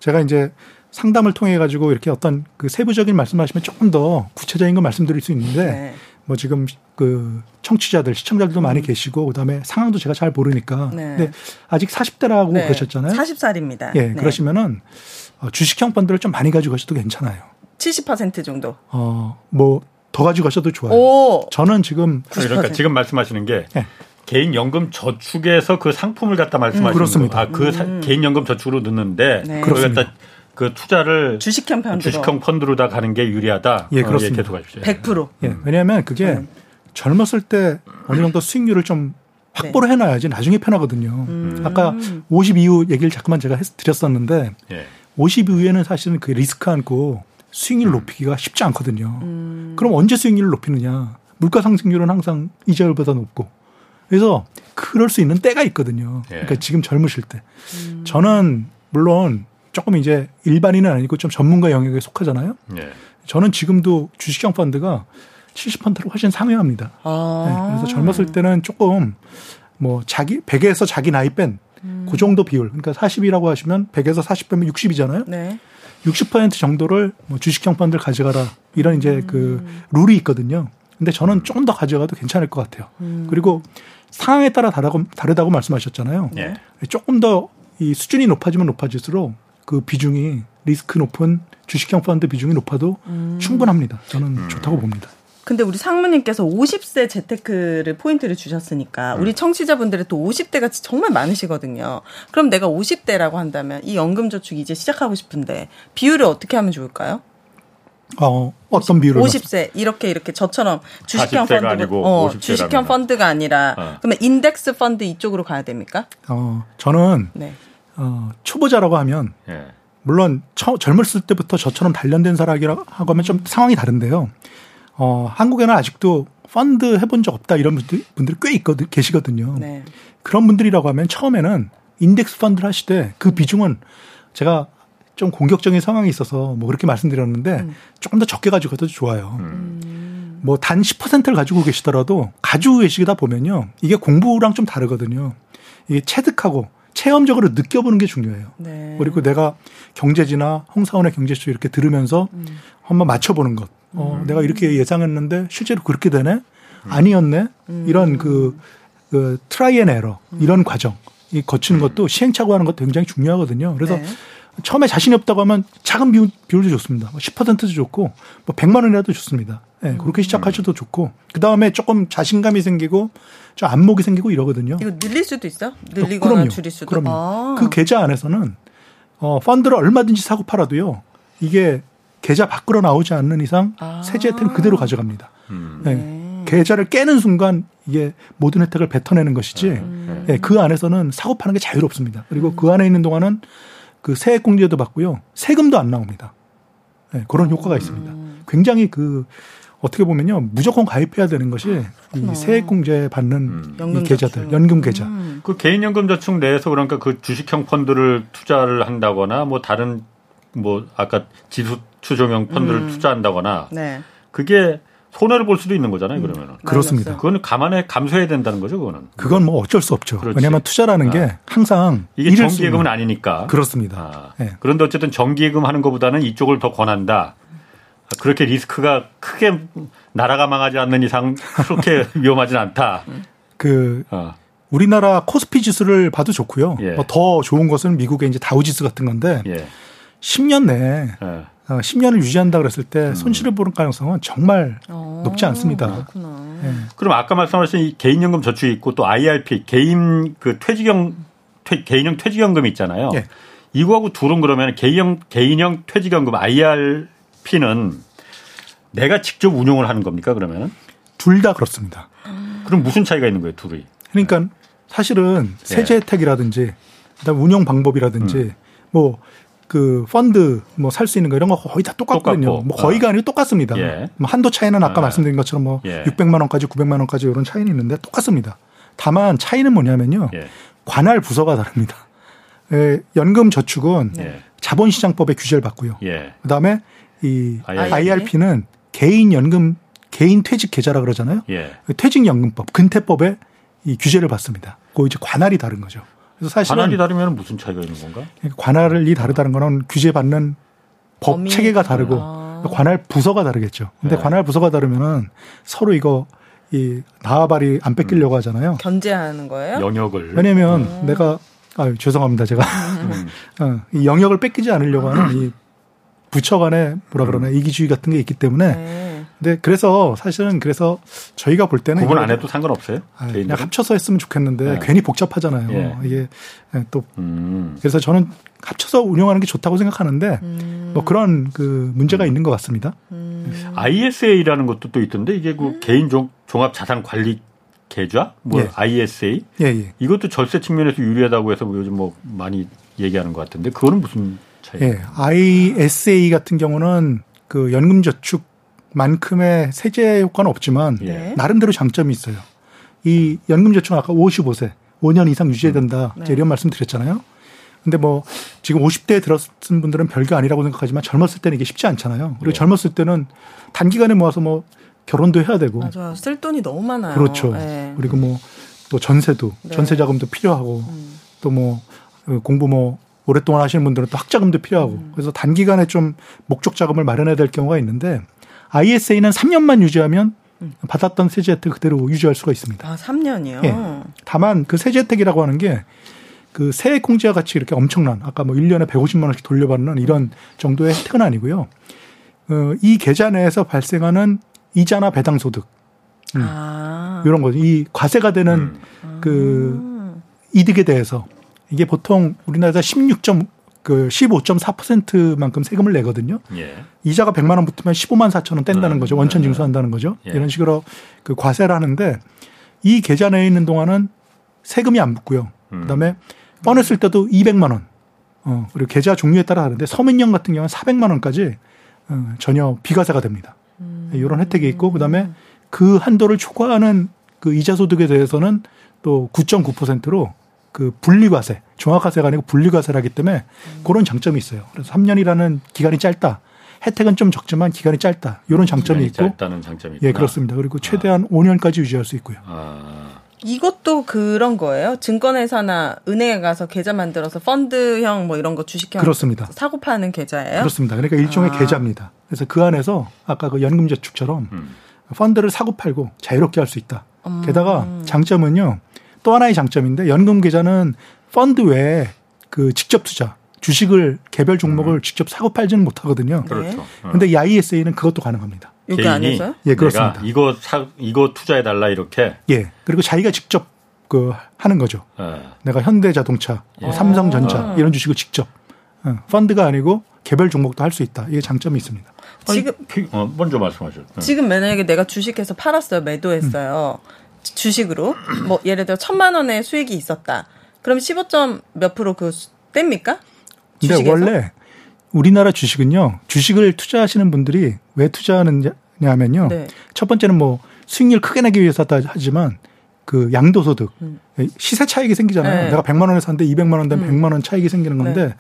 제가 이제 상담을 통해 가지고 이렇게 어떤 그 세부적인 말씀하시면 조금 더 구체적인 걸 말씀드릴 수 있는데 네. 뭐 지금 그 청취자들 시청자들도 많이 계시고 그다음에 상황도 제가 잘 모르니까 음. 네. 근데 아직 40대라고 네. 그러셨잖아요. 40살입니다. 예, 그러시면은 어, 주식형 펀드를 좀 많이 가지고 가셔도 괜찮아요. 70% 정도. 어, 뭐 더 가지고 가셔도 좋아요. 오. 저는 지금 그러니까 90%. 지금 말씀하시는 게 예. 개인 연금 저축에서 그 상품을 갖다 말씀하시는 그렇습니다. 거. 아, 그 사- 개인 연금 저축으로 넣는데 네. 그렇습니다. 그 투자를 주식형 편으로. 주식형 펀드로 다 가는 게 유리하다. 예, 어, 그렇습니다. 계속 하십시오. 100%. 예, 왜냐하면 그게 음. 젊었을 때 어느 정도 수익률을 좀 확보를 네. 해놔야지 나중에 편하거든요. 음. 아까 50 이후 얘기를 자꾸만 제가 했, 드렸었는데 예. 50 이후에는 사실은 그 리스크 안고 수익률 높이기가 쉽지 않거든요. 음. 그럼 언제 수익률을 높이느냐? 물가 상승률은 항상 이자율보다 높고. 그래서 그럴 수 있는 때가 있거든요. 예. 그러니까 지금 젊으실 때. 음. 저는 물론 조금 이제 일반인은 아니고 좀 전문가 영역에 속하잖아요. 예. 저는 지금도 주식형 펀드가 70%를 훨씬 상회합니다. 네, 아. 그래서 젊었을 때는 조금 뭐 자기 100에서 자기 나이 뺀그 정도 비율. 그러니까 40이라고 하시면 100에서 40 빼면 60이잖아요. 네. 60% 정도를 뭐 주식형 펀드를 가져가라. 이런 이제 그 룰이 있거든요. 근데 저는 조금 더 가져가도 괜찮을 것 같아요. 그리고 상황에 따라 다르고, 다르다고 말씀하셨잖아요. 예. 조금 더 이 수준이 높아지면 높아질수록 그 비중이 리스크 높은 주식형 펀드 비중이 높아도 충분합니다. 저는 좋다고 봅니다. 근데 우리 상무님께서 50세 재테크를 포인트를 주셨으니까 음. 우리 청취자분들이 또 50대가 정말 많으시거든요. 그럼 내가 50대라고 한다면 이 연금저축 이제 시작하고 싶은데 비율을 어떻게 하면 좋을까요? 어, 어떤 비율을 50세 이렇게 이렇게 저처럼 주식형 40세가 펀드 아니고 어, 50세 라면. 주식형 펀드가 아니라 어. 그러면 인덱스 펀드 이쪽으로 가야 됩니까? 어, 저는 네. 어, 초보자라고 하면 예. 물론 처, 젊었을 때부터 저처럼 단련된 사람이라고 하면 좀 상황이 다른데요. 어, 한국에는 아직도 펀드 해본 적 없다 이런 분들, 분들이 꽤 있거든, 계시거든요. 네. 그런 분들이라고 하면 처음에는 인덱스 펀드를 하시되 그 비중은 제가 좀 공격적인 상황이 있어서 뭐 그렇게 말씀드렸는데 조금 더 적게 가지고 가도 좋아요. 뭐단 10%를 가지고 계시더라도 가지고 계시다 보면요. 이게 공부랑 좀 다르거든요. 이게 체득하고 체험적으로 느껴보는 게 중요해요. 네. 그리고 내가 경제지나 홍사훈의 경제쇼 이렇게 들으면서 한번 맞춰보는 것. 어, 내가 이렇게 예상했는데 실제로 그렇게 되네? 아니었네? 이런 그, 그 try and error 이런 과정. 이 거치는 것도 시행착오 하는 것도 굉장히 중요하거든요. 그래서 네. 처음에 자신이 없다고 하면 작은 비율, 비율도 좋습니다. 뭐 10%도 좋고 뭐 100만 원이라도 좋습니다. 예, 그렇게 시작하셔도 좋고 그 다음에 조금 자신감이 생기고 좀 안목이 생기고 이러거든요. 이거 늘릴 수도 있어? 늘리거나 그럼요. 줄일 수도. 그럼요. 아. 그 계좌 안에서는 어, 펀드를 얼마든지 사고 팔아도요. 이게 계좌 밖으로 나오지 않는 이상 아. 세제 혜택은 그대로 가져갑니다. 음. 예. 네. 계좌를 깨는 순간 이게 모든 혜택을 뱉어내는 것이지 음. 예, 그 안에서는 사고 파는 게 자유롭습니다. 그리고 그 안에 있는 동안은 그 세액 공제도 받고요. 세금도 안 나옵니다. 예, 그런 효과가 있습니다. 음. 굉장히 그 어떻게 보면요. 무조건 가입해야 되는 것이 이 세액 공제 받는 음. 이 연금 계좌들, 저축. 연금 계좌. 음. 그 개인연금 저축 내에서 그러니까 그 주식형 펀드를 투자를 한다거나 뭐 다른 뭐 아까 지수 추종형 펀드를 음. 투자한다거나 네. 그게 손해를 볼 수도 있는 거잖아요. 그러면은 그렇습니다. 마이너스. 그거는 감안해 감수해야 된다는 거죠. 그거는 그건 뭐 어쩔 수 없죠. 그렇지. 왜냐하면 투자라는 아. 게 항상 이게 정기예금은 아니니까 그렇습니다. 아, 예. 그런데 어쨌든 정기예금 하는 것보다는 이쪽을 더 권한다. 그렇게 리스크가 크게 나라가 망하지 않는 이상 그렇게 위험하진 않다. 그 어. 우리나라 코스피 지수를 봐도 좋고요. 예. 뭐더 좋은 것은 미국의 이제 다우 지수 같은 건데 예. 10년 내에 예. 어, 10년을 유지한다 그랬을 때 음. 손실을 보는 가능성은 정말 어, 높지 않습니다. 그렇구나. 예. 그럼 아까 말씀하신 이 개인연금 저축이 있고 또 IRP 개인 그 퇴직연 퇴, 개인형 퇴직연금이 있잖아요. 예. 이거하고 둘은 그러면 개인형 개인형 퇴직연금 IRP는 내가 직접 운용을 하는 겁니까 그러면은? 둘 다 그렇습니다. 그럼 무슨 차이가 있는 거예요 둘이? 그러니까 사실은 세제 혜택이라든지 그다음 운영 방법이라든지 음. 뭐 그 펀드 뭐 살 수 있는 거 이런 거 거의 다 똑같거든요. 똑같고. 뭐 거의가 아니고 똑같습니다. 예. 뭐 한도 차이는 아까 아. 말씀드린 것처럼 뭐 예. 600만 원까지 900만 원까지 이런 차이는 있는데 똑같습니다. 다만 차이는 뭐냐면요. 예. 관할 부서가 다릅니다. 예, 연금 저축은 예. 자본시장법의 규제를 받고요. 예. 그다음에 이 IRP. IRP는 개인 연금 개인 퇴직 계좌라 그러잖아요. 예. 퇴직연금법, 근태법에 이 규제를 받습니다. 그 이제 관할이 다른 거죠. 그래서 사실은 관할이 다르면 무슨 차이가 있는 건가? 관할이 다르다는 거는 규제받는 법 범위. 체계가 다르고 아. 관할 부서가 다르겠죠. 근데 네. 관할 부서가 다르면은 서로 이거 이 나와바리 안 뺏기려고 하잖아요. 견제하는 거예요? 영역을. 왜냐면 내가 아 죄송합니다 제가 음. 어, 이 영역을 뺏기지 않으려고 하는 이 부처 간의 뭐라 그러나 이기주의 같은 게 있기 때문에 네. 근데 그래서 사실은 그래서 저희가 볼 때는 구분 안 해도 상관없어요? 아, 그냥? 합쳐서 했으면 좋겠는데 네. 괜히 복잡하잖아요. 예. 이게 또 음. 그래서 저는 합쳐서 운영하는 게 좋다고 생각하는데 음. 뭐 그런 그 문제가 있는 것 같습니다. ISA라는 것도 또 있던데 이게 그 음. 개인 종, 종합 자산 관리 계좌 뭐 예. ISA 예, 예. 이것도 절세 측면에서 유리하다고 해서 뭐 요즘 뭐 많이 얘기하는 것 같은데 그거는 무슨 차이예요? 예. ISA 같은 경우는 그 연금저축 만큼의 세제 효과는 없지만 예. 나름대로 장점이 있어요. 이 연금 저축은 아까 55세, 5년 이상 유지해야 된다. 네. 이제 이런 말씀 드렸잖아요. 근데 뭐 지금 50대에 들었은 분들은 별거 아니라고 생각하지만 젊었을 때는 이게 쉽지 않잖아요. 그리고 예. 젊었을 때는 단기간에 모아서 뭐 결혼도 해야 되고 맞아요. 쓸 돈이 너무 많아요. 그렇죠. 네. 그리고 뭐 또 전세도 네. 전세 자금도 필요하고 음. 또뭐 공부 뭐 오랫동안 하시는 분들은 또 학자금도 필요하고 음. 그래서 단기간에 좀 목적 자금을 마련해야 될 경우가 있는데 ISA는 3년만 유지하면 음. 받았던 세제 혜택 그대로 유지할 수가 있습니다. 아, 3년이요? 예. 다만 그 세제 혜택이라고 하는 게 그 세액 공제와 같이 이렇게 엄청난 아까 뭐 1년에 150만 원씩 돌려받는 이런 정도의 혜택은 아니고요. 어, 이 계좌 내에서 발생하는 이자나 배당 소득 음. 아. 이런 거죠. 이 과세가 되는 음. 그 음. 이득에 대해서 이게 보통 우리나라에서 16점 그 15.4%만큼 세금을 내거든요. 예. 이자가 100만 원 붙으면 15만 4천 원 뗀다는 음. 거죠. 원천 징수한다는 거죠. 예. 이런 식으로 그 과세를 하는데 이 계좌 내에 있는 동안은 세금이 안 붙고요. 음. 그다음에 꺼냈을 때도 200만 원. 어, 그리고 계좌 종류에 따라 다른데 서민형 같은 경우는 400만 원까지 어, 전혀 비과세가 됩니다. 음. 이런 혜택이 있고 그다음에 그 한도를 초과하는 그 이자 소득에 대해서는 또 9.9%로 그 분리과세, 종합과세가 아니고 분리과세라기 때문에 그런 장점이 있어요. 그래서 3년이라는 기간이 짧다. 혜택은 좀 적지만 기간이 짧다. 이런 장점이 있고 짧다는 장점이 있구나. 예, 그렇습니다. 그리고 최대한 5년까지 유지할 수 있고요. 아. 이것도 그런 거예요? 증권회사나 은행에 가서 계좌 만들어서 펀드형 뭐 이런 거 주식형 그렇습니다. 사고 파는 계좌예요? 그렇습니다. 그러니까 일종의 아. 계좌입니다. 그래서 그 안에서 아까 그 연금저축처럼 음. 펀드를 사고 팔고 자유롭게 할 수 있다. 음. 게다가 장점은요. 또 하나의 장점인데 연금 계좌는 펀드 외에 그 직접 투자, 주식을 개별 종목을 직접 사고 팔지는 못하거든요. 그렇죠. 어. 근데 이 ISA는 그것도 가능합니다. 여기 개인이 안에서요? 예, 그렇습니다. 내가 이거 사 이거 투자해 달라 이렇게. 예. 그리고 자기가 직접 그 하는 거죠. 어. 내가 현대자동차, 뭐 예. 삼성전자 아. 이런 주식을 직접 어, 펀드가 아니고 개별 종목도 할 수 있다. 이게 장점이 있습니다. 지금 피- 어, 먼저 말씀하죠. 어. 지금 만약에 내가 주식해서 팔았어요, 매도했어요. 주식으로 뭐 예를 들어 천만 원의 수익이 있었다. 그럼 15점 몇 프로 그 수- 뗍니까? 근데 주식에서? 원래 우리나라 주식은요. 주식을 투자하시는 분들이 왜 투자하느냐면요. 네. 첫 번째는 뭐 수익률 크게 내기 위해서다 하지만 그 양도소득 음. 시세 차익이 생기잖아요. 네. 내가 100만 원에 샀는데 200만 원 되면 음. 100만 원 차익이 생기는 건데 네.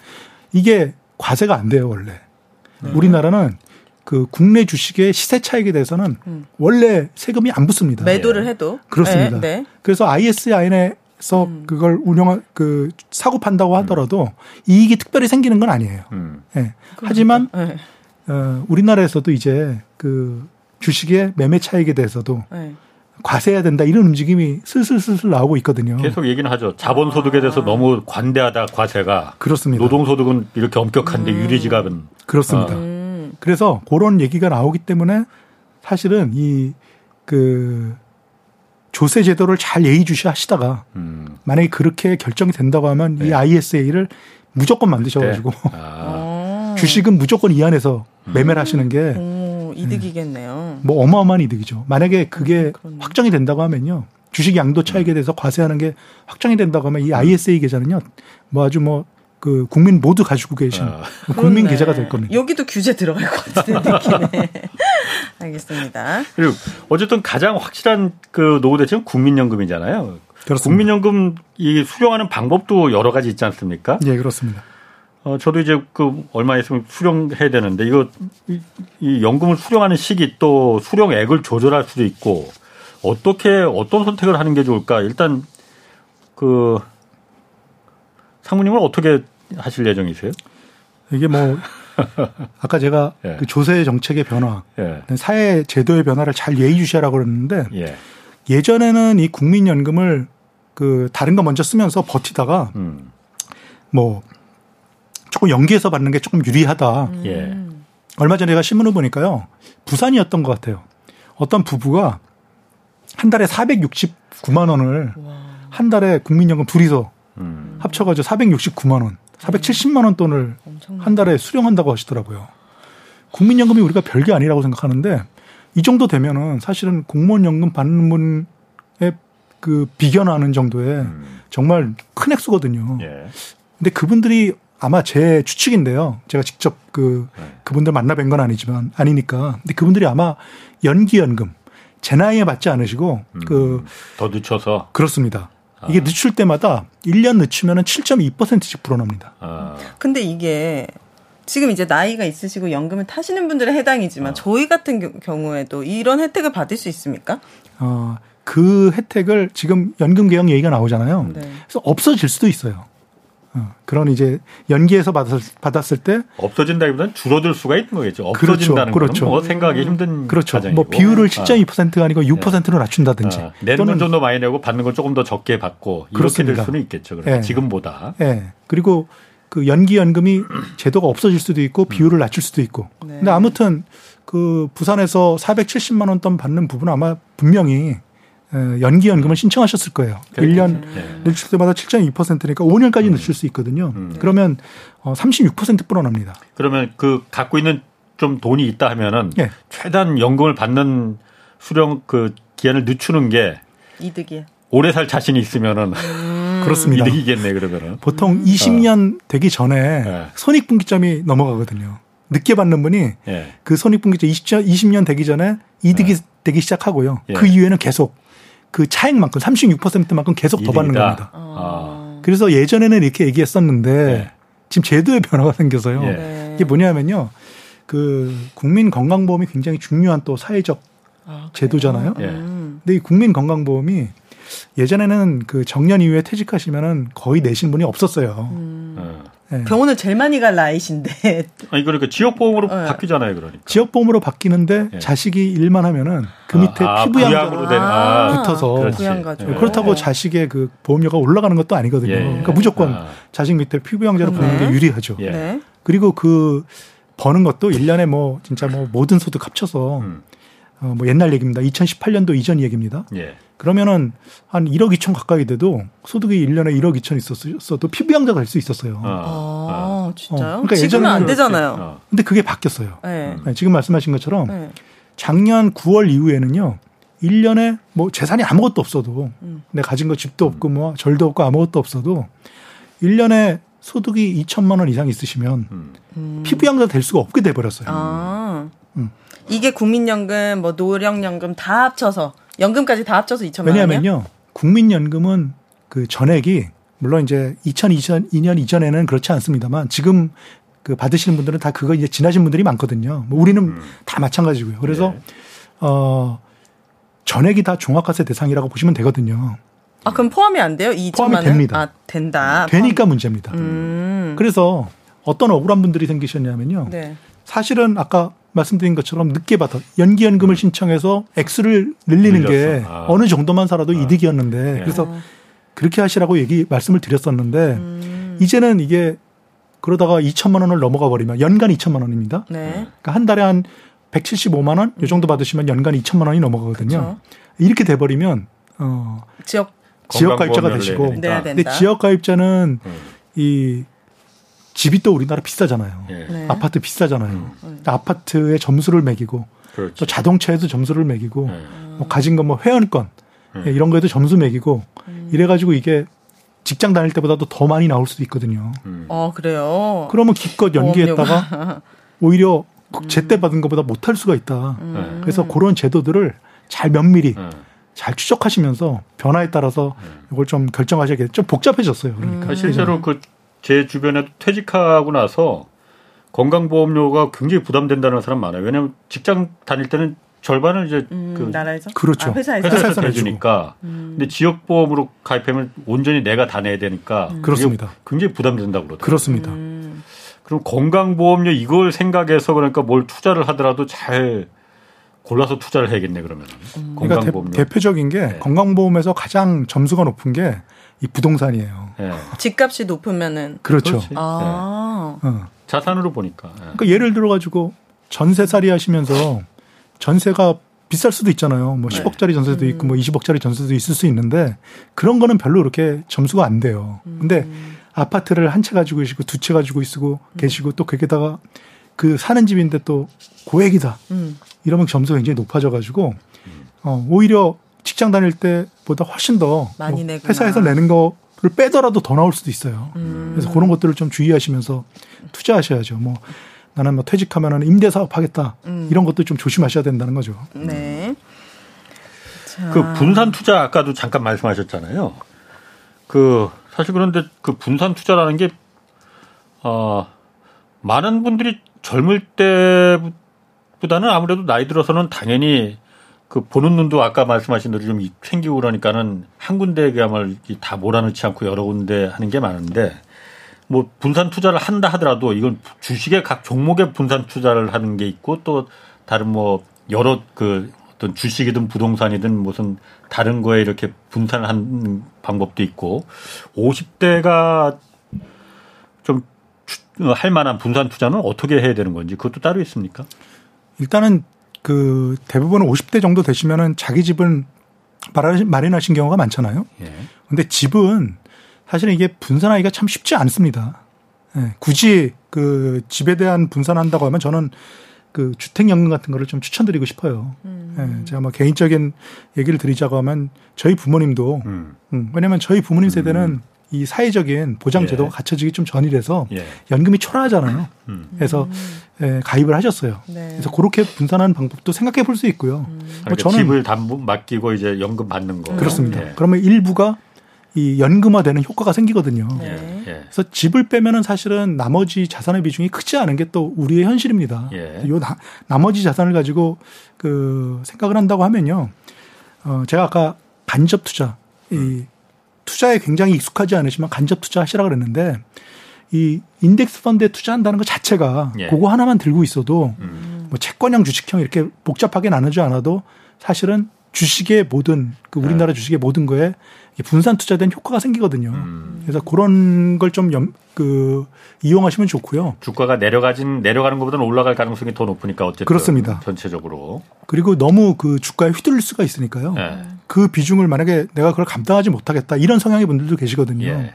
이게 과세가 안 돼요 원래. 네. 우리나라는 그 국내 주식의 시세 차익에 대해서는 음. 원래 세금이 안 붙습니다. 매도를 해도 그렇습니다. 네. 네. 그래서 ISIN에 서 음. 그걸 운영한 그 사고 판다고 하더라도 이익이 특별히 생기는 건 아니에요. 음. 예. 하지만 네. 어, 우리나라에서도 이제 그 주식의 매매 차익에 대해서도 네. 과세해야 된다 이런 움직임이 슬슬슬슬 나오고 있거든요. 계속 얘기는 하죠. 자본소득에 대해서 너무 관대하다 과세가. 그렇습니다. 노동소득은 이렇게 엄격한데 유리지갑은. 그렇습니다. 음. 그래서 그런 얘기가 나오기 때문에 사실은 이 그 조세 제도를 잘 예의주시 하시다가 음. 만약에 그렇게 결정이 된다고 하면 이 네. ISA를 무조건 만드셔가지고 아. 어. 주식은 무조건 이 안에서 매매를 하시는 게 오, 이득이겠네요. 뭐 어마어마한 이득이죠. 만약에 그게 음, 그렇네. 확정이 된다고 하면요. 주식 양도 차익에 대해서 과세하는 게 확정이 된다고 하면 이 ISA 계좌는요. 뭐 아주 뭐 그 국민 모두 가지고 계신 아. 국민 그렇네. 계좌가 될 겁니다. 여기도 규제 들어갈 것 같은 느낌에. 알겠습니다. 그리고 어쨌든 가장 확실한 그 노후 대책은 국민연금이잖아요. 그렇습니다. 국민연금 이 수령하는 방법도 여러 가지 있지 않습니까? 예, 그렇습니다. 어, 저도 이제 그 얼마 있으면 수령해야 되는데 이거 이, 이 연금을 수령하는 시기 또 수령액을 조절할 수도 있고 어떻게 어떤 선택을 하는 게 좋을까? 일단 그 상무님은 어떻게 하실 예정이세요? 이게 뭐 아까 제가 예. 그 조세 정책의 변화, 예. 사회 제도의 변화를 잘 예의주시하라고 그랬는데 예. 예전에는 이 국민연금을 그 다른 거 먼저 쓰면서 버티다가 음. 뭐 조금 연기해서 받는 게 조금 유리하다. 예. 얼마 전에 제가 신문을 보니까요. 부산이었던 것 같아요. 어떤 부부가 한 달에 469만 원을 한 달에 국민연금 둘이서 음. 합쳐가지고 469만 원, 470만 원 돈을 엄청 한 달에 수령한다고 하시더라고요. 국민연금이 우리가 별게 아니라고 생각하는데 이 정도 되면은 사실은 공무원 연금 받는 분의 그 비견하는 정도의 정말 큰 액수거든요. 예. 근데 그분들이 아마 제 추측인데요. 제가 직접 그 네. 그분들 만나 뵌 건 아니지만 아니니까. 근데 그분들이 아마 연기 연금 제 나이에 맞지 않으시고 그더 늦춰서 그렇습니다. 이게 늦출 때마다 1년 늦추면은 7.2%씩 불어납니다. 아, 근데 이게 지금 이제 나이가 있으시고 연금을 타시는 분들은 해당이지만 저희 같은 겨- 경우에도 이런 혜택을 받을 수 있습니까? 어, 그 혜택을 지금 연금 개혁 얘기가 나오잖아요. 네. 그래서 없어질 수도 있어요. 어, 그런 이제 연기해서 받았, 받았을 때 없어진다기보다는 줄어들 수가 있는 거겠죠. 그렇죠. 없어진다는 그렇죠. 뭐 생각하기 힘든 그렇죠. 과정이고. 뭐 비율을 아. 7.2%가 아니고 6%로 낮춘다든지 아, 내는 건 좀 더 많이 내고 받는 건 조금 더 적게 받고 이렇게 그렇습니다. 될 수는 있겠죠. 그러면 예. 지금보다. 예. 그리고 그 연기 연금이 제도가 없어질 수도 있고 비율을 낮출 수도 있고. 네. 근데 아무튼 그 부산에서 470만 원 돈 받는 부분은 아마 분명히 에, 연기 연금을 신청하셨을 거예요. 그렇겠죠. 1년 예. 늦출 때마다 7.2%니까 5년까지 늦출 수 있거든요. 음. 그러면 어, 36% 불어납니다. 그러면 그 갖고 있는 좀 돈이 있다 하면은 예. 최단 연금을 받는 수령 그 기한을 늦추는 게 이득이야. 오래 살 자신이 있으면은 그렇습니다. 이득이겠네 그러면은. 보통 20년 되기 전에 예. 손익분기점이 넘어가거든요. 늦게 받는 분이 예. 그 손익분기점 20, 20년 되기 전에 이득이 되기 시작하고요. 예. 그 이후에는 계속 그 차익만큼 36%만큼 계속 더 받는. 겁니다. 아. 그래서 예전에는 이렇게 얘기했었는데 예. 지금 제도의 변화가 생겨서요. 예. 네. 이게 뭐냐면요. 그 국민 건강보험이 굉장히 중요한 또 사회적 아? 제도잖아요. 예. 음. 근데 이 국민 건강보험이 예전에는 그 정년 이후에 퇴직하시면은 거의 내신 분이 없었어요. 음. 어. 예. 병원을 제일 많이 갈 나이신데 아니 그러니까 지역 보험으로 네. 바뀌잖아요, 그러니까. 지역 보험으로 바뀌는데 예. 자식이 일만 하면은 그 밑에 아, 피부 양자가 부양으로 된 아, 붙어서 그렇지. 그렇다고 자식의 그 보험료가 올라가는 것도 아니거든요. 예. 그러니까 무조건 아. 자식 밑에 피부 양자를 그러네. 보는 게 유리하죠. 예. 네. 그리고 그 버는 것도 1년에 뭐 진짜 뭐 모든 소득 합쳐서 음. 어, 뭐 옛날 얘기입니다. 2018년도 이전 얘기입니다. 예. 그러면은 한 1억 2천 가까이 돼도 소득이 1년에 1억 2천 있었어도 피부 양자가 될 수 있었어요. 어. 아, 진짜요? 어, 그러니까 지금은 안 되잖아요. 어. 근데 그게 바뀌었어요. 네. 네, 지금 말씀하신 것처럼 네. 작년 9월 이후에는요. 1년에 뭐 재산이 아무것도 없어도 음. 내가 가진 거 집도 없고 뭐 절도 없고 아무것도 없어도 1년에 소득이 2천만 원 이상 있으시면 음. 음. 피부 양자 될 수가 없게 돼 버렸어요. 아. 음. 이게 국민연금, 뭐 노령연금 다 합쳐서 연금까지 다 합쳐서 2천만 원이요? 왜냐하면요. 국민연금은 그 전액이 물론 이제 2002년 이전에는 그렇지 않습니다만 지금 그 받으시는 분들은 다 그거 이제 지나신 분들이 많거든요. 뭐 우리는 다 마찬가지고요. 그래서 예. 어 전액이 다 종합과세 대상이라고 보시면 되거든요. 아 그럼 포함이 안 돼요? 이 포함이 2천만 원? 됩니다. 아 된다. 되니까 문제입니다. 포함. 음. 그래서 어떤 억울한 분들이 생기셨냐면요. 네. 사실은 아까 말씀드린 것처럼 늦게 받아 연기연금을 신청해서 액수를 늘리는 게 늘렸어. 아. 어느 정도만 살아도 이득이었는데 네. 그래서 그렇게 하시라고 얘기 말씀을 드렸었는데 음. 이제는 이게 그러다가 2천만 원을 넘어가 버리면 연간 2천만 원입니다. 네. 그러니까 한 달에 한 175만 원이 정도 받으시면 연간 2천만 원이 넘어가거든요. 그쵸. 이렇게 돼 버리면 어 지역 지역 가입자가 되시고. 내야 근데. 지역 가입자는 음. 이 집이 또 우리나라 비싸잖아요. 예. 네. 아파트 비싸잖아요. 음. 아파트에 점수를 매기고 그렇죠. 또 자동차에도 점수를 매기고 예. 뭐 가진 거뭐 회원권 음. 예, 이런 거에도 점수 매기고 음. 이래가지고 이게 직장 다닐 때보다도 더 많이 나올 수도 있거든요. 음. 어 그래요. 그러면 기껏 연기했다가. 오히려 제때 받은 것보다 못할 수가 있다. 음. 그래서 그런 제도들을 잘 면밀히 예. 잘 추적하시면서 변화에 따라서 이걸 좀 결정하셔야겠. 좀 복잡해졌어요. 그러니까 그러니까 실제로 그 제 주변에도 퇴직하고 나서 건강보험료가 굉장히 부담된다는 사람 많아요. 왜냐하면 직장 다닐 때는 절반을 이제 음, 그 나라에서 그렇죠. 아, 회사에서 회사에서 내주니까. 음. 근데 지역 보험으로 가입하면 온전히 내가 다 내야 되니까 그게 그렇습니다. 굉장히 부담된다고 그러더라고요. 그렇습니다. 음. 그럼 건강보험료 이걸 생각해서 그러니까 뭘 투자를 하더라도 잘 골라서 투자를 해야겠네 그러면 은 그러니까 건강보험료. 대, 표적인게 네. 건강보험에서 가장 점수가 높은 게 이 부동산이에요. 예. 집값이 높으면은 그렇죠. 아 어. 자산으로 보니까. 예. 그러니까 예를 들어 가지고 전세살이 하시면서 전세가 비쌀 수도 있잖아요. 뭐 네. 10억짜리 전세도 있고 뭐 20억짜리 전세도 있을 수 있는데 그런 거는 별로 그렇게 점수가 안 돼요. 근데 아파트를 한 채 가지고 계시고 두 채 가지고 있고 계시고 또 거기다가 그 사는 집인데 또 고액이다. 음. 이러면 점수가 굉장히 높아져 가지고 어, 오히려 직장 다닐 때보다 훨씬 더 많이 뭐. 회사에서 내는 거를 빼더라도 더 나올 수도 있어요. 음. 그래서 그런 것들을 좀 주의하시면서 투자하셔야죠. 뭐 나는 뭐 퇴직하면은 임대 사업 하겠다. 음. 이런 것도 좀 조심하셔야 된다는 거죠. 네. 자. 그 분산 투자 아까도 잠깐 말씀하셨잖아요. 그 사실 그런데 그 분산 투자라는 게 어, 많은 분들이 젊을 때보다는 아무래도 나이 들어서는 당연히 그 보는 눈도 아까 말씀하신 대로 좀 생기고 그러니까는 한 군데에 그야말로 다 몰아넣지 않고 여러 군데 하는 게 많은데 뭐 분산 투자를 한다 하더라도 이건 주식의 각 종목의 분산 투자를 하는 게 있고 또 다른 뭐 여러 그 어떤 주식이든 부동산이든 무슨 다른 거에 이렇게 분산을 하는 방법도 있고 50대가 좀 할 만한 분산 투자는 어떻게 해야 되는 건지 그것도 따로 있습니까? 일단은 그 대부분 50대 정도 되시면은 자기 집은 마련- 마련하신 경우가 많잖아요. 예. 근데 집은 사실은 이게 분산하기가 참 쉽지 않습니다. 예, 굳이 그 집에 대한 분산한다고 하면 저는 그 주택연금 같은 거를 좀 추천드리고 싶어요. 예, 제가 뭐 개인적인 얘기를 드리자고 하면 저희 부모님도 음. 음, 왜냐하면 저희 부모님 세대는 이 사회적인 보장 제도가 예. 갖춰지기 좀 전이라서 예. 연금이 초라하잖아요. 음. 그래서 예, 가입을 하셨어요. 네. 그래서 그렇게 분산하는 방법도 생각해 볼 수 있고요. 뭐 그러니까 저는 집을 담보 맡기고 이제 연금 받는 거. 그렇습니다. 예. 그러면 일부가 이 연금화되는 효과가 생기거든요. 네. 예. 예. 그래서 집을 빼면은 사실은 나머지 자산의 비중이 크지 않은 게 또 우리의 현실입니다. 예. 요 나, 나머지 자산을 가지고 그 생각을 한다고 하면요. 어, 제가 아까 간접 투자, 이 투자에 굉장히 익숙하지 않으시면 간접 투자 하시라 그랬는데 이 인덱스 펀드에 투자한다는 것 자체가 예. 그거 하나만 들고 있어도 음. 뭐 채권형, 주식형 이렇게 복잡하게 나누지 않아도 사실은 주식의 모든 그 우리나라 주식의 모든 거에 분산 투자된 효과가 생기거든요. 음. 그래서 그런 걸 좀 그 이용하시면 좋고요. 주가가 내려가진 내려가는 것보다는 올라갈 가능성이 더 높으니까 어쨌든 그렇습니다. 전체적으로. 그리고 너무 그 주가에 휘둘릴 수가 있으니까요. 예. 그 비중을 만약에 내가 그걸 감당하지 못하겠다 이런 성향의 분들도 계시거든요. 예.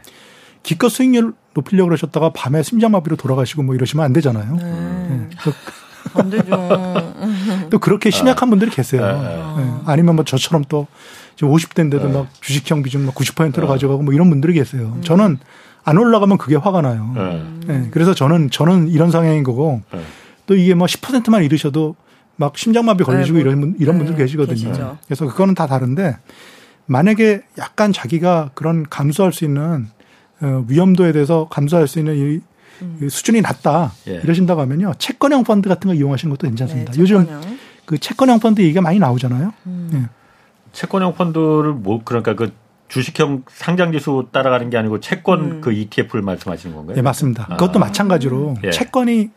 기껏 수익률 높이려고 그러셨다가 밤에 심장마비로 돌아가시고 뭐 이러시면 안 되잖아요. 네. 또, 안 되죠. 또 그렇게 심약한 분들이 계세요. 예, 예. 아니면 뭐 저처럼 또 지금 50대인데도 막 주식형 비중 막 90%로 가져가고 뭐 이런 분들이 계세요. 저는 안 올라가면 그게 화가 나요. 예. 예. 그래서 저는 저는 이런 성향인 거고 예. 또 이게 뭐 10%만 잃으셔도 막 심장마비 걸리시고 네, 뭐, 이런 분, 이런 분들 네, 계시거든요. 계시죠. 그래서 그거는 다 다른데 만약에 약간 자기가 그런 감수할 수 있는 어, 위험도에 대해서 감수할 수 있는 이, 이 수준이 낮다 예. 이러신다고 하면요 채권형 펀드 같은 거 이용하시는 것도 괜찮습니다. 네, 요즘. 그 채권형 펀드 얘기가 많이 나오잖아요. 예. 채권형 펀드를 뭐 그러니까 그 주식형 상장 지수 따라가는 게 아니고 채권 음. 그 ETF를 말씀하시는 건가요? 네, 맞습니다. 아. 그것도 마찬가지로 예. 채권이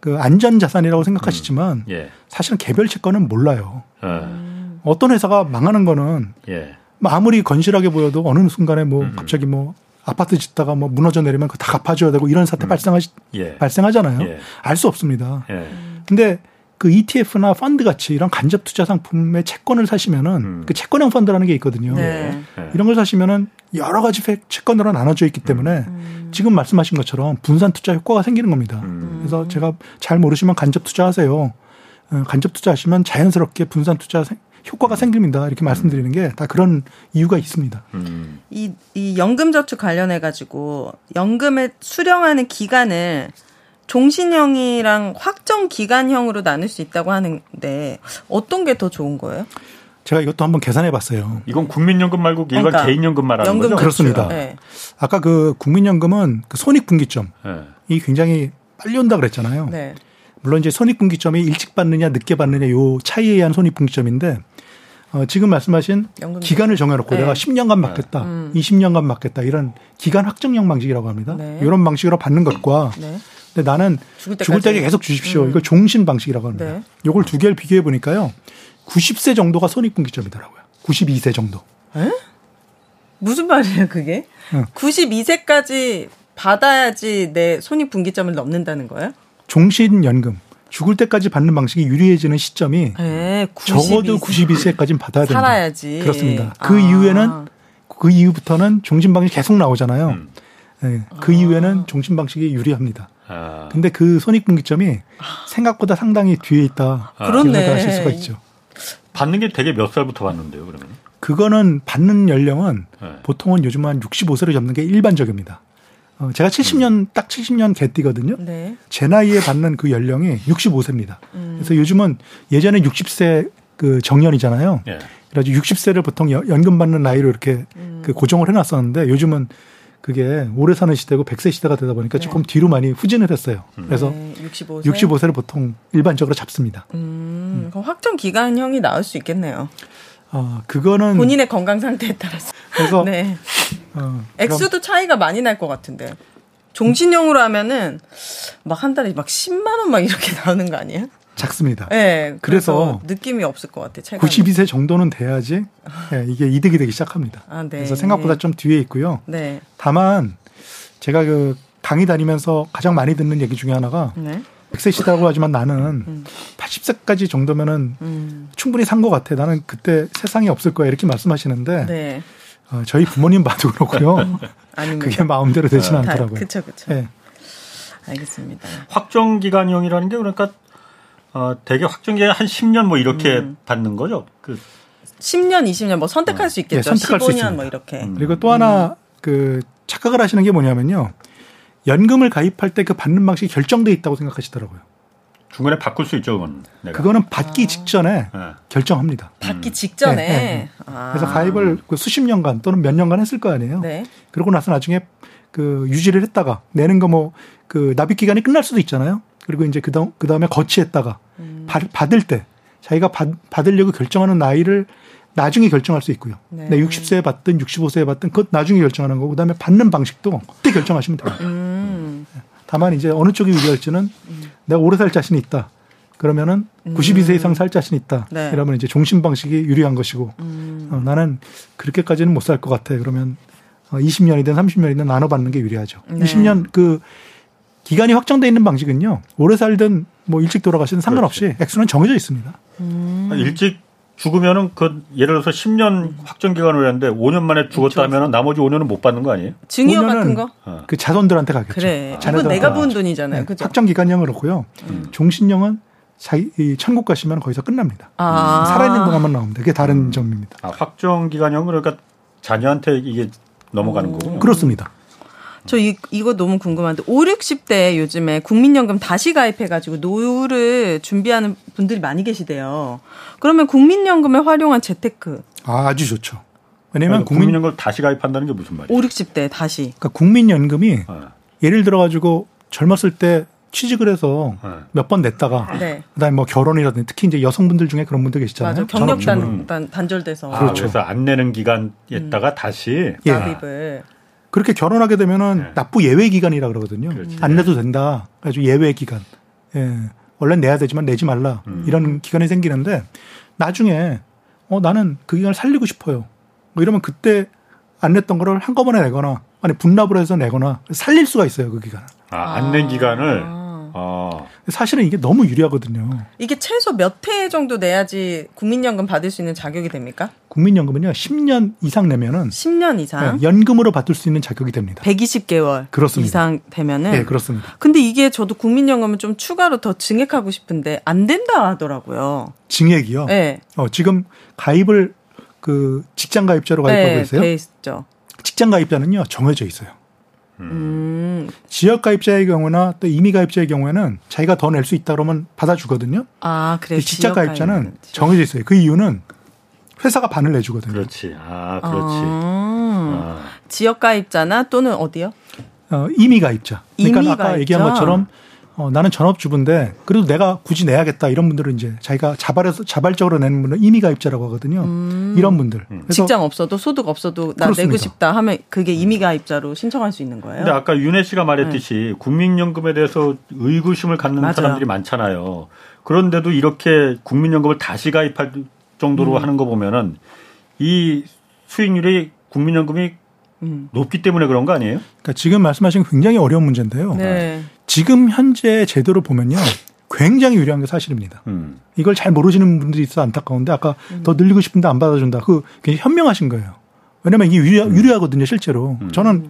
그 안전 자산이라고 생각하시지만 예. 사실은 개별 채권은 몰라요. 어. 어떤 회사가 망하는 거는 예. 뭐 아무리 건실하게 보여도 어느 순간에 뭐 음. 갑자기 뭐 아파트 짓다가 뭐 무너져 내리면 그거 다 갚아줘야 되고 이런 사태 발생하시 예. 발생하잖아요. 예. 알수 없습니다. 예. 근데 그 ETF나 펀드 같이 이런 간접 투자 상품의 채권을 사시면은 음. 그 채권형 펀드라는 게 있거든요. 네. 예. 이런 걸 사시면은 여러 가지 팩- 채권으로 나눠져 있기 때문에 음. 지금 말씀하신 것처럼 분산 투자 효과가 생기는 겁니다. 음. 그래서 제가 잘 모르시면 간접 투자하세요. 어, 간접 투자하시면 자연스럽게 분산 투자 생- 효과가 생깁니다. 이렇게 말씀드리는 게 다 그런 이유가 있습니다. 음. 이, 이 연금저축 관련해가지고 연금을 수령하는 기간을 종신형이랑 확정 기간형으로 나눌 수 있다고 하는데 어떤 게 더 좋은 거예요? 제가 이것도 한번 계산해 봤어요. 이건 국민연금 말고 일반 그러니까 개인연금 말하는 연금 거죠? 그렇습니다. 네. 아까 그 국민연금은 그 손익분기점이 예. 굉장히 빨리 온다 그랬잖아요. 네. 물론 이제 손익분기점이 일찍 받느냐 늦게 받느냐 요 차이에 의한 손익분기점인데 어, 지금 말씀하신 연금 기간을 정해놓고 네. 내가 10년간 받겠다, 음. 20년간 받겠다 이런 기간 확정형 방식이라고 합니다. 네. 이런 방식으로 받는 것과 네. 근데 나는 죽을 때까지. 죽을 때까지 계속 주십시오. 음. 이걸 종신 방식이라고 합니다. 네. 요걸 두 개를 비교해 보니까요. 90세 정도가 손익분기점이더라고요. 92세 정도. 무슨 말이에요, 그게? 응. 92세까지 받아야지 내 손익분기점을 넘는다는 거예요? 종신연금 죽을 때까지 받는 방식이 유리해지는 시점이 네, 적어도 92세까지는 받아야 된다. 살아야지. 그렇습니다. 그 아. 이후에는 그 이후부터는 종신 방식 계속 나오잖아요. 음. 네, 그 아. 이후에는 종신 방식이 유리합니다. 아. 근데 그 손익분기점이 생각보다 상당히 뒤에 있다. 아. 그렇네. 생각하실 수가 있죠. 받는 게 되게 몇 살부터 받는데요, 그러면? 그거는 받는 연령은 네. 보통은 요즘 한 65세를 잡는 게 일반적입니다. 어, 제가 70년 딱 70년 개띠거든요. 네. 제 나이에 받는 그 연령이 65세입니다. 음. 그래서 요즘은 예전에 60세 그 정년이잖아요. 예. 그래가지고 60세를 보통 여- 연금 받는 나이로 이렇게 음. 그 고정을 해놨었는데 요즘은 그게 오래 사는 시대고 100세 시대가 되다 보니까 조금 뒤로 많이 후진을 했어요. 그래서 네, 65세. 65세 를 보통 일반적으로 잡습니다. 음, 그럼 확정 기간형이 나올 수 있겠네요. 어, 그거는 본인의 건강 상태에 따라서. 그래서 네. 어, 액수도 차이가 많이 날 것 같은데. 종신형으로 하면은 막 한 달에 막 10만 원 막 이렇게 나오는 거 아니에요? 작습니다. 네. 그래서 그래서 느낌이 없을 것 같아. 체감이. 92세 정도는 돼야지 예, 이게 이득이 되기 시작합니다. 아, 네. 그래서 생각보다 좀 뒤에 있고요. 네. 다만 제가 그 강의 다니면서 가장 많이 듣는 얘기 중에 하나가 네. 100세 시대라고 하지만 나는 80세까지 정도면은 음. 충분히 산 것 같아. 나는 그때 세상에 없을 거야. 이렇게 말씀하시는데 네. 어, 저희 부모님 봐도 그렇고요. 아닙니다. 그게 마음대로 되지는 다- 않더라고요. 그쵸, 그쵸. 예. 알겠습니다. 확정 기간형이라는 게 그러니까 어, 대개 확정 기간 한 10년 뭐 이렇게 음. 받는 거죠. 그 10년, 20년 뭐 선택할 수 있겠죠. 네, 선택할 수 15년 있습니다. 뭐 이렇게. 음. 그리고 또 하나 그 착각을 하시는 게 뭐냐면요. 연금을 가입할 때 그 받는 방식이 결정돼 있다고 생각하시더라고요. 중간에 바꿀 수 있죠, 그건. 내가. 그거는 받기 직전에 예. 결정합니다. 받기 직전에. 네, 네, 아. 그래서 가입을 그 수십 년간 또는 몇 년간 했을 거 아니에요. 네. 그러고 나서 나중에 그 유지를 했다가 내는 거 뭐 그 납입 기간이 끝날 수도 있잖아요. 그리고 이제 그다음 그다음에 거치했다가 음. 받, 받을 때 자기가 받, 받으려고 결정하는 나이를 나중에 결정할 수 있고요. 네. 네. 60세에 받든 65세에 받든 그것 나중에 결정하는 거고 그다음에 받는 방식도 그때 결정하시면 돼요. 음. 다만 이제 어느 쪽이 유리할지는 내가 오래 살 자신이 있다. 그러면은 92세 이상 살 자신 있다. 네. 이러면 이제 종신 방식이 유리한 것이고 음. 어, 나는 그렇게까지는 못 살 것 같아. 그러면 어, 20년이든 30년이든 나눠 받는 게 유리하죠. 네. 20년 그 기간이 확정돼 있는 방식은요. 오래 살든 뭐 일찍 돌아가시든 상관없이 액수는 정해져 있습니다. 음. 일찍 죽으면은 그 예를 들어서 10년 확정 기간을 했는데 5년 만에 죽었다 하면은 나머지 5년은 못 받는 거 아니에요? 증여 같은 거? 어. 그 자손들한테 가겠죠. 그래. 이건 내가. 본 돈이잖아요. 네, 그죠? 확정 기간형은 그렇고요. 음. 종신형은 자기 이 천국 가시면 거기서 끝납니다. 아. 살아있는 동안만 나옵니다. 그게 다른 점입니다. 아, 확정 기간형 그러니까 자녀한테 이게 넘어가는 거군요. 그렇습니다. 저 이, 이거 너무 궁금한데, 5, 60대 요즘에 국민연금 다시 가입해가지고 노후를 준비하는 분들이 많이 계시대요. 그러면 국민연금에 활용한 재테크, 아, 아주 좋죠. 왜냐면 국민, 국민연금을 다시 가입한다는 게 무슨 말이에요? 5, 60대 다시. 그러니까 국민연금이 어, 예를 들어가지고 젊었을 때 취직을 해서 어. 몇번 냈다가 네. 그다음에 뭐 결혼이라든지 특히 이제 여성분들 중에 그런 분들 계시잖아요. 맞아. 전업주부로. 경력 단 단, 단절돼서. 아, 그렇죠. 그래서 안 내는 기간에다가 다시 예. 납입을. 그렇게 결혼하게 되면은 네. 납부 예외 기간이라 그러거든요. 그렇지. 안 내도 된다. 그래서 예외 기간. 예, 원래 내야 되지만 내지 말라 음. 이런 기간이 생기는데 나중에 어 나는 그 기간을 살리고 싶어요. 뭐 이러면 그때 안 냈던 거를 한꺼번에 내거나 아니 분납을 해서 내거나 살릴 수가 있어요 그 기간. 아, 안 낸 기간을 아. 어, 사실은 이게 너무 유리하거든요. 이게 최소 몇 회 정도 내야지 국민연금 받을 수 있는 자격이 됩니까? 국민연금은요 10년 이상 내면은 10년 이상? 예, 연금으로 받을 수 있는 자격이 됩니다. 120개월 그렇습니다. 이상 되면은 네, 그렇습니다. 근데 이게 저도 국민연금을 좀 추가로 더 증액하고 싶은데 안 된다 하더라고요. 징액이요. 네. 어, 지금 가입을 그 직장 가입자로 가입하고 네, 계세요? 돼 있죠. 직장 가입자는요 정해져 있어요. 음. 지역 가입자의 경우나 또 임의 가입자의 경우에는 자기가 더 낼 수 있다 그러면 받아주거든요. 아, 그래. 지역 가입자는 가입은 정해져 있어요. 그 이유는 회사가 반을 내주거든요. 그렇지. 아, 그렇지. 아, 아, 지역 가입자나 또는 어디요? 어, 임의 가입자. 그러니까 임의 아까 가입자. 얘기한 것처럼 어, 나는 전업주부인데 그래도 내가 굳이 내야겠다 이런 분들은 이제 자기가 자발해서 자발적으로 내는 분은 임의 가입자라고 하거든요. 이런 분들. 그래서 음. 직장 없어도 소득 없어도 나 그렇습니다. 내고 싶다 하면 그게 임의 가입자로 신청할 수 있는 거예요. 근데 아까 윤혜 씨가 말했듯이 국민연금에 대해서 의구심을 갖는 맞아요. 사람들이 많잖아요. 그런데도 이렇게 국민연금을 다시 가입할 정도로 음. 하는 거 보면은 이 수익률이 국민연금이 음. 높기 때문에 그런 거 아니에요? 그러니까 지금 말씀하신 게 굉장히 어려운 문제인데요. 네. 지금 현재 제도를 보면요. 굉장히 유리한 게 사실입니다. 음. 이걸 잘 모르시는 분들이 있어 안타까운데 아까 더 늘리고 싶은데 안 받아준다. 그 굉장히 현명하신 거예요. 왜냐면 이게 유리, 유리하거든요, 실제로. 저는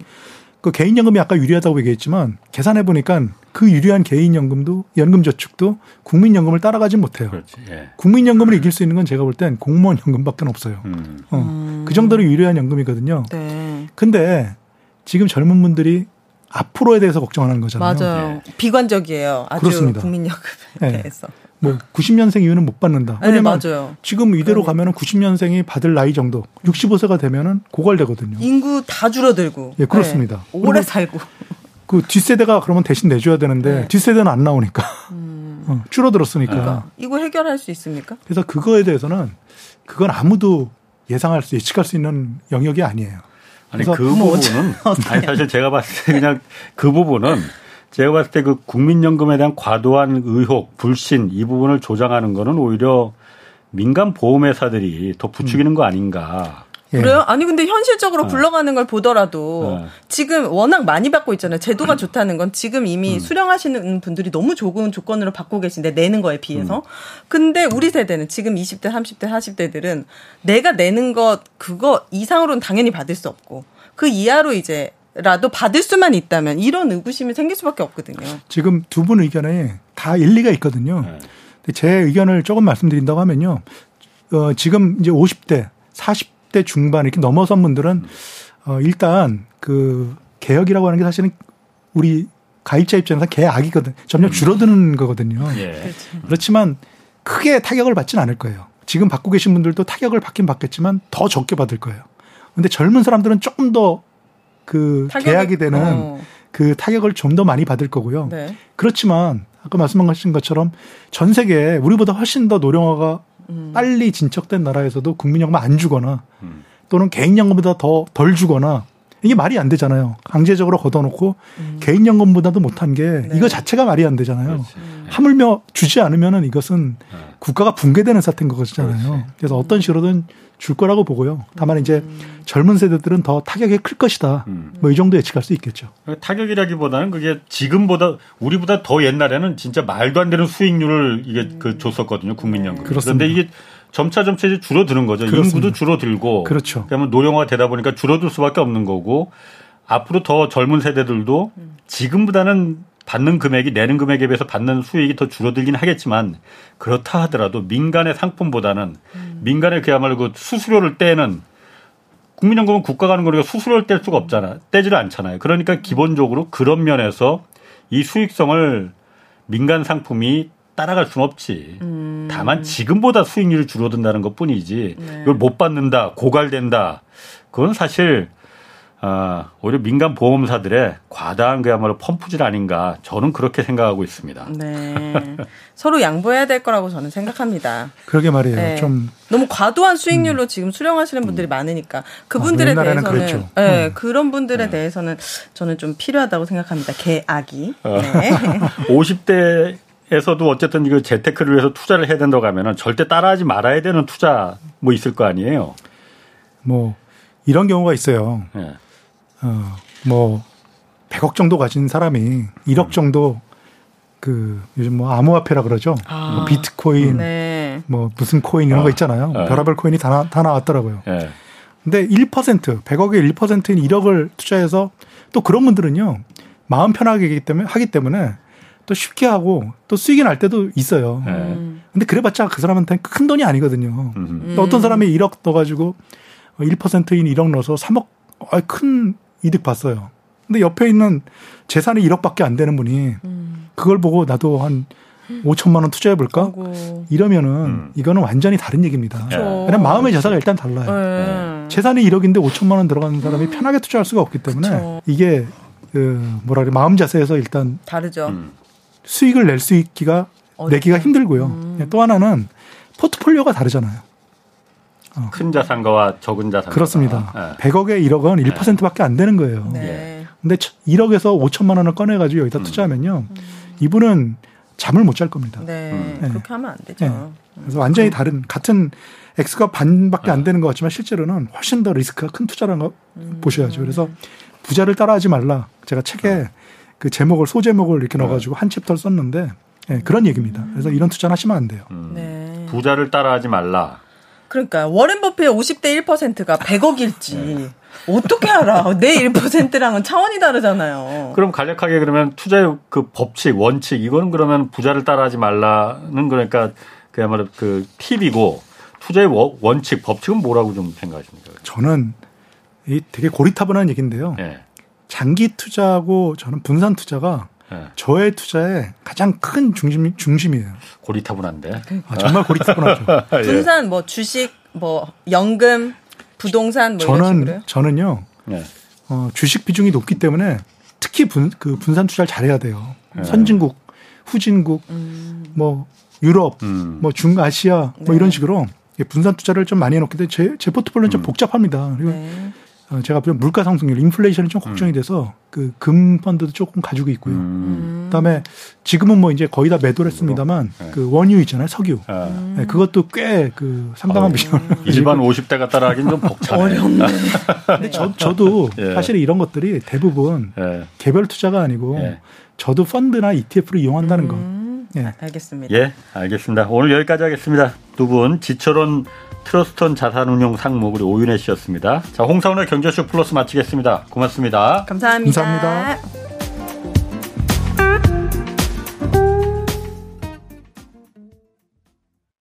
그 개인연금이 아까 유리하다고 얘기했지만 계산해 보니까 그 유리한 개인연금도 연금저축도 국민연금을 따라가진 못해요. 그렇지. 예. 국민연금을 이길 수 있는 건 제가 볼 땐 공무원 연금밖에 없어요. 음. 어, 그 정도로 유리한 연금이거든요. 네. 근데 지금 젊은 분들이 앞으로에 대해서 걱정하는 거잖아요. 맞아요. 비관적이에요. 아주 그렇습니다. 국민연금에 네. 대해서. 뭐 90년생 이후는 못 받는다. 네, 왜냐면 맞아요. 지금 이대로 가면은 90년생이 받을 나이 정도 65세가 되면은 고갈되거든요. 인구 다 줄어들고. 예, 그렇습니다. 네. 오래 살고. 그 뒷세대가 그러면 대신 내줘야 되는데 네. 뒷세대는 안 나오니까 음. 어, 줄어들었으니까. 그러니까 이거 해결할 수 있습니까? 그래서 그거에 대해서는 그건 아무도 예상할 수 예측할 수 있는 영역이 아니에요. 아니 그뭐 부분은 아니 사실 제가 봤을 때 그냥 그 부분은 제가 봤을 때 그 국민연금에 대한 과도한 의혹, 불신 이 부분을 조장하는 거는 오히려 민간 보험회사들이 더 부추기는 거 아닌가. 예. 그래요? 아니 근데 현실적으로 굴러가는 걸 보더라도 어. 지금 워낙 많이 받고 있잖아요. 제도가 좋다는 건 지금 이미 수령하시는 분들이 너무 좋은 조건으로 받고 계신데 내는 거에 비해서. 근데 우리 세대는 지금 20대, 30대, 40대들은 내가 내는 것 그거 이상으로는 당연히 받을 수 없고 그 이하로 이제 라도 받을 수만 있다면 이런 의구심이 생길 수밖에 없거든요. 지금 두 분 의견에 다 일리가 있거든요. 네. 제 의견을 조금 말씀드린다고 하면요. 어, 지금 이제 50대, 40 대 중반 이렇게 넘어선 분들은 어, 일단 그 개혁이라고 하는 게 사실은 우리 가입자 입장에서 개악이거든. 점점 줄어드는 거거든요. 예. 그렇지만 크게 타격을 받지는 않을 거예요. 지금 받고 계신 분들도 타격을 받긴 받겠지만 더 적게 받을 거예요. 근데 젊은 사람들은 조금 더그 타격이- 계약이 되는 어. 그 타격을 좀 더 많이 받을 거고요. 네. 그렇지만 아까 말씀하신 것처럼 전 세계에 우리보다 훨씬 더 노령화가 음. 빨리 진척된 나라에서도 국민연금 안 주거나 음. 또는 개인연금보다 더 덜 주거나 이게 말이 안 되잖아요. 강제적으로 걷어놓고 개인연금보다도 못한 게 음. 네. 이거 자체가 말이 안 되잖아요. 그렇지. 하물며 주지 않으면은 이것은 네. 국가가 붕괴되는 사태인 거잖아요. 그래서 어떤 식으로든 줄 거라고 보고요. 다만 이제 음. 젊은 세대들은 더 타격이 클 것이다. 음. 뭐이 정도 예측할 수 있겠죠. 타격이라기보다는 그게 지금보다 우리보다 더 옛날에는 진짜 말도 안 되는 수익률을 이게 음. 그 줬었거든요 국민연금. 그렇습니다. 그런데 이게 점차 점차 이제 줄어드는 거죠. 그렇습니다. 인구도 줄어들고. 그렇죠. 그러면 노령화가 되다 보니까 줄어들 수밖에 없는 거고 앞으로 더 젊은 세대들도 지금보다는 받는 금액이 내는 금액에 비해서 받는 수익이 더 줄어들긴 하겠지만 그렇다 하더라도 민간의 상품보다는 민간의 그야말로 그 수수료를 떼는 국민연금은 국가가 하는 거니까 수수료를 뗄 수가 없잖아. 떼지를 않잖아요. 그러니까 기본적으로 그런 면에서 이 수익성을 민간 상품이 따라갈 수는 없지. 음. 다만 지금보다 수익률이 줄어든다는 것 뿐이지 네. 이걸 못 받는다, 고갈된다. 그건 사실 아, 오히려 민간 보험사들의 과다한 그야말로 펌프질 아닌가 저는 그렇게 생각하고 있습니다. 네. 서로 양보해야 될 거라고 저는 생각합니다. 그러게 말이에요. 네. 좀 너무 과도한 수익률로 지금 수령하시는 분들이 많으니까 그분들에 아, 옛날에는 대해서는 그랬죠. 네, 음. 그런 분들에 대해서는 저는 좀 필요하다고 생각합니다. 개악이. 어. 네. 50대에 에서도 어쨌든 이거 재테크를 위해서 투자를 해야 된다고 하면은 절대 따라하지 말아야 되는 투자 뭐 있을 거 아니에요. 뭐 이런 경우가 있어요. 예. 어, 뭐 100억 정도 가진 사람이 1억 정도 그 요즘 뭐 암호화폐라 그러죠. 아. 뭐 비트코인, 네. 뭐 무슨 코인 이런 아. 거 있잖아요. 아. 별의별 코인이 다, 나, 다 나왔더라고요. 예. 근데 1% 100억의 1%인 1억을 투자해서 또 그런 분들은요. 마음 편하게 하기 때문에 하기 때문에 또 쉽게 하고 또 수익이 날 때도 있어요. 예. 음. 근데 그래봤자 그 사람한테는 큰 돈이 아니거든요. 음. 또 어떤 사람이 1억 넣어가지고 1%인 1억 넣어서 3억 아, 큰 이득 봤어요. 근데 옆에 있는 재산이 1억밖에 안 되는 분이 음. 그걸 보고 나도 한 5천만 원 투자해 볼까? 이러면은 음. 이거는 완전히 다른 얘기입니다. 예. 그냥 마음의 자세가 일단 달라요. 네. 재산이 1억인데 5천만 원 들어가는 사람이 편하게 투자할 수가 없기 때문에 그쵸. 이게 그 뭐라 그래 마음 자세에서 일단 다르죠. 음. 수익을 낼 수 있기가 어렵죠. 내기가 힘들고요. 음. 또 하나는 포트폴리오가 다르잖아요. 큰 자산가와 적은 자산가. 그렇습니다. 예. 100억에 1억은 1%밖에 안 되는 거예요. 네. 근데 1억에서 5천만 원을 꺼내 가지고 여기다 음. 투자하면요. 이분은 잠을 못 잘 겁니다. 네. 음. 네. 그렇게 하면 안 되죠. 네. 그래서 완전히 다른 같은 X가 반밖에 안 되는 것 같지만 실제로는 훨씬 더 리스크가 큰 투자라는 거 음. 보셔야죠. 그래서 부자를 따라하지 말라. 제가 책에 그 제목을 소제목을 이렇게 넣어 가지고 한 챕터를 썼는데 예, 그런 얘기입니다. 그래서 이런 투자는 하시면 안 돼요. 음. 네. 부자를 따라하지 말라. 그러니까 워렌 버핏의 50대 1%가 100억일지 어떻게 알아? 내 1%랑은 차원이 다르잖아요. 그럼 간략하게 그러면 투자의 그 법칙, 원칙 이거는 그러면 부자를 따라하지 말라는 그러니까 그야말로 그 팁이고 투자의 워- 원칙, 법칙은 뭐라고 좀 생각하십니까? 저는 이 되게 고리타분한 얘기인데요. 예. 장기 투자하고 저는 분산 투자가 예. 저의 투자의 가장 큰 중심, 중심이에요. 고리타분한데. 아, 정말 고리타분하죠. 예. 분산 뭐 주식 뭐 연금 부동산 뭐 이런 식으로요. 저는, 저는요, 예. 어, 주식 비중이 높기 때문에 특히 분, 그 분산 투자를 잘해야 돼요. 네. 선진국, 후진국, 음. 뭐 유럽, 음. 뭐 중아시아 뭐 네. 이런 식으로 분산 투자를 좀 많이 해놓기 때문에 제, 제 포트폴리오는 좀 음. 복잡합니다. 그리고 네. 어, 제가 좀 물가 상승률, 인플레이션이 좀 걱정이 돼서 그 금 펀드도 조금 가지고 있고요. 음. 그다음에 지금은 뭐 이제 거의 다 매도를 했습니다만 네. 그 원유 있잖아요, 석유. 아, 네, 그것도 꽤 그 상당한 어우, 비중을. 일반 50대가 따라하긴 좀 복잡해. 어렵네. 근데 저, 저도 예. 사실 이런 것들이 대부분 예. 개별 투자가 아니고 예. 저도 펀드나 ETF를 이용한다는 거. 음, 예. 알겠습니다. 예, 알겠습니다. 오늘 여기까지 하겠습니다. 두 분 지철원 트러스턴 자산운용 상무 그리고 오윤혜 씨였습니다. 자, 홍사원의 경제쇼 플러스 마치겠습니다. 고맙습니다. 감사합니다. 감사합니다.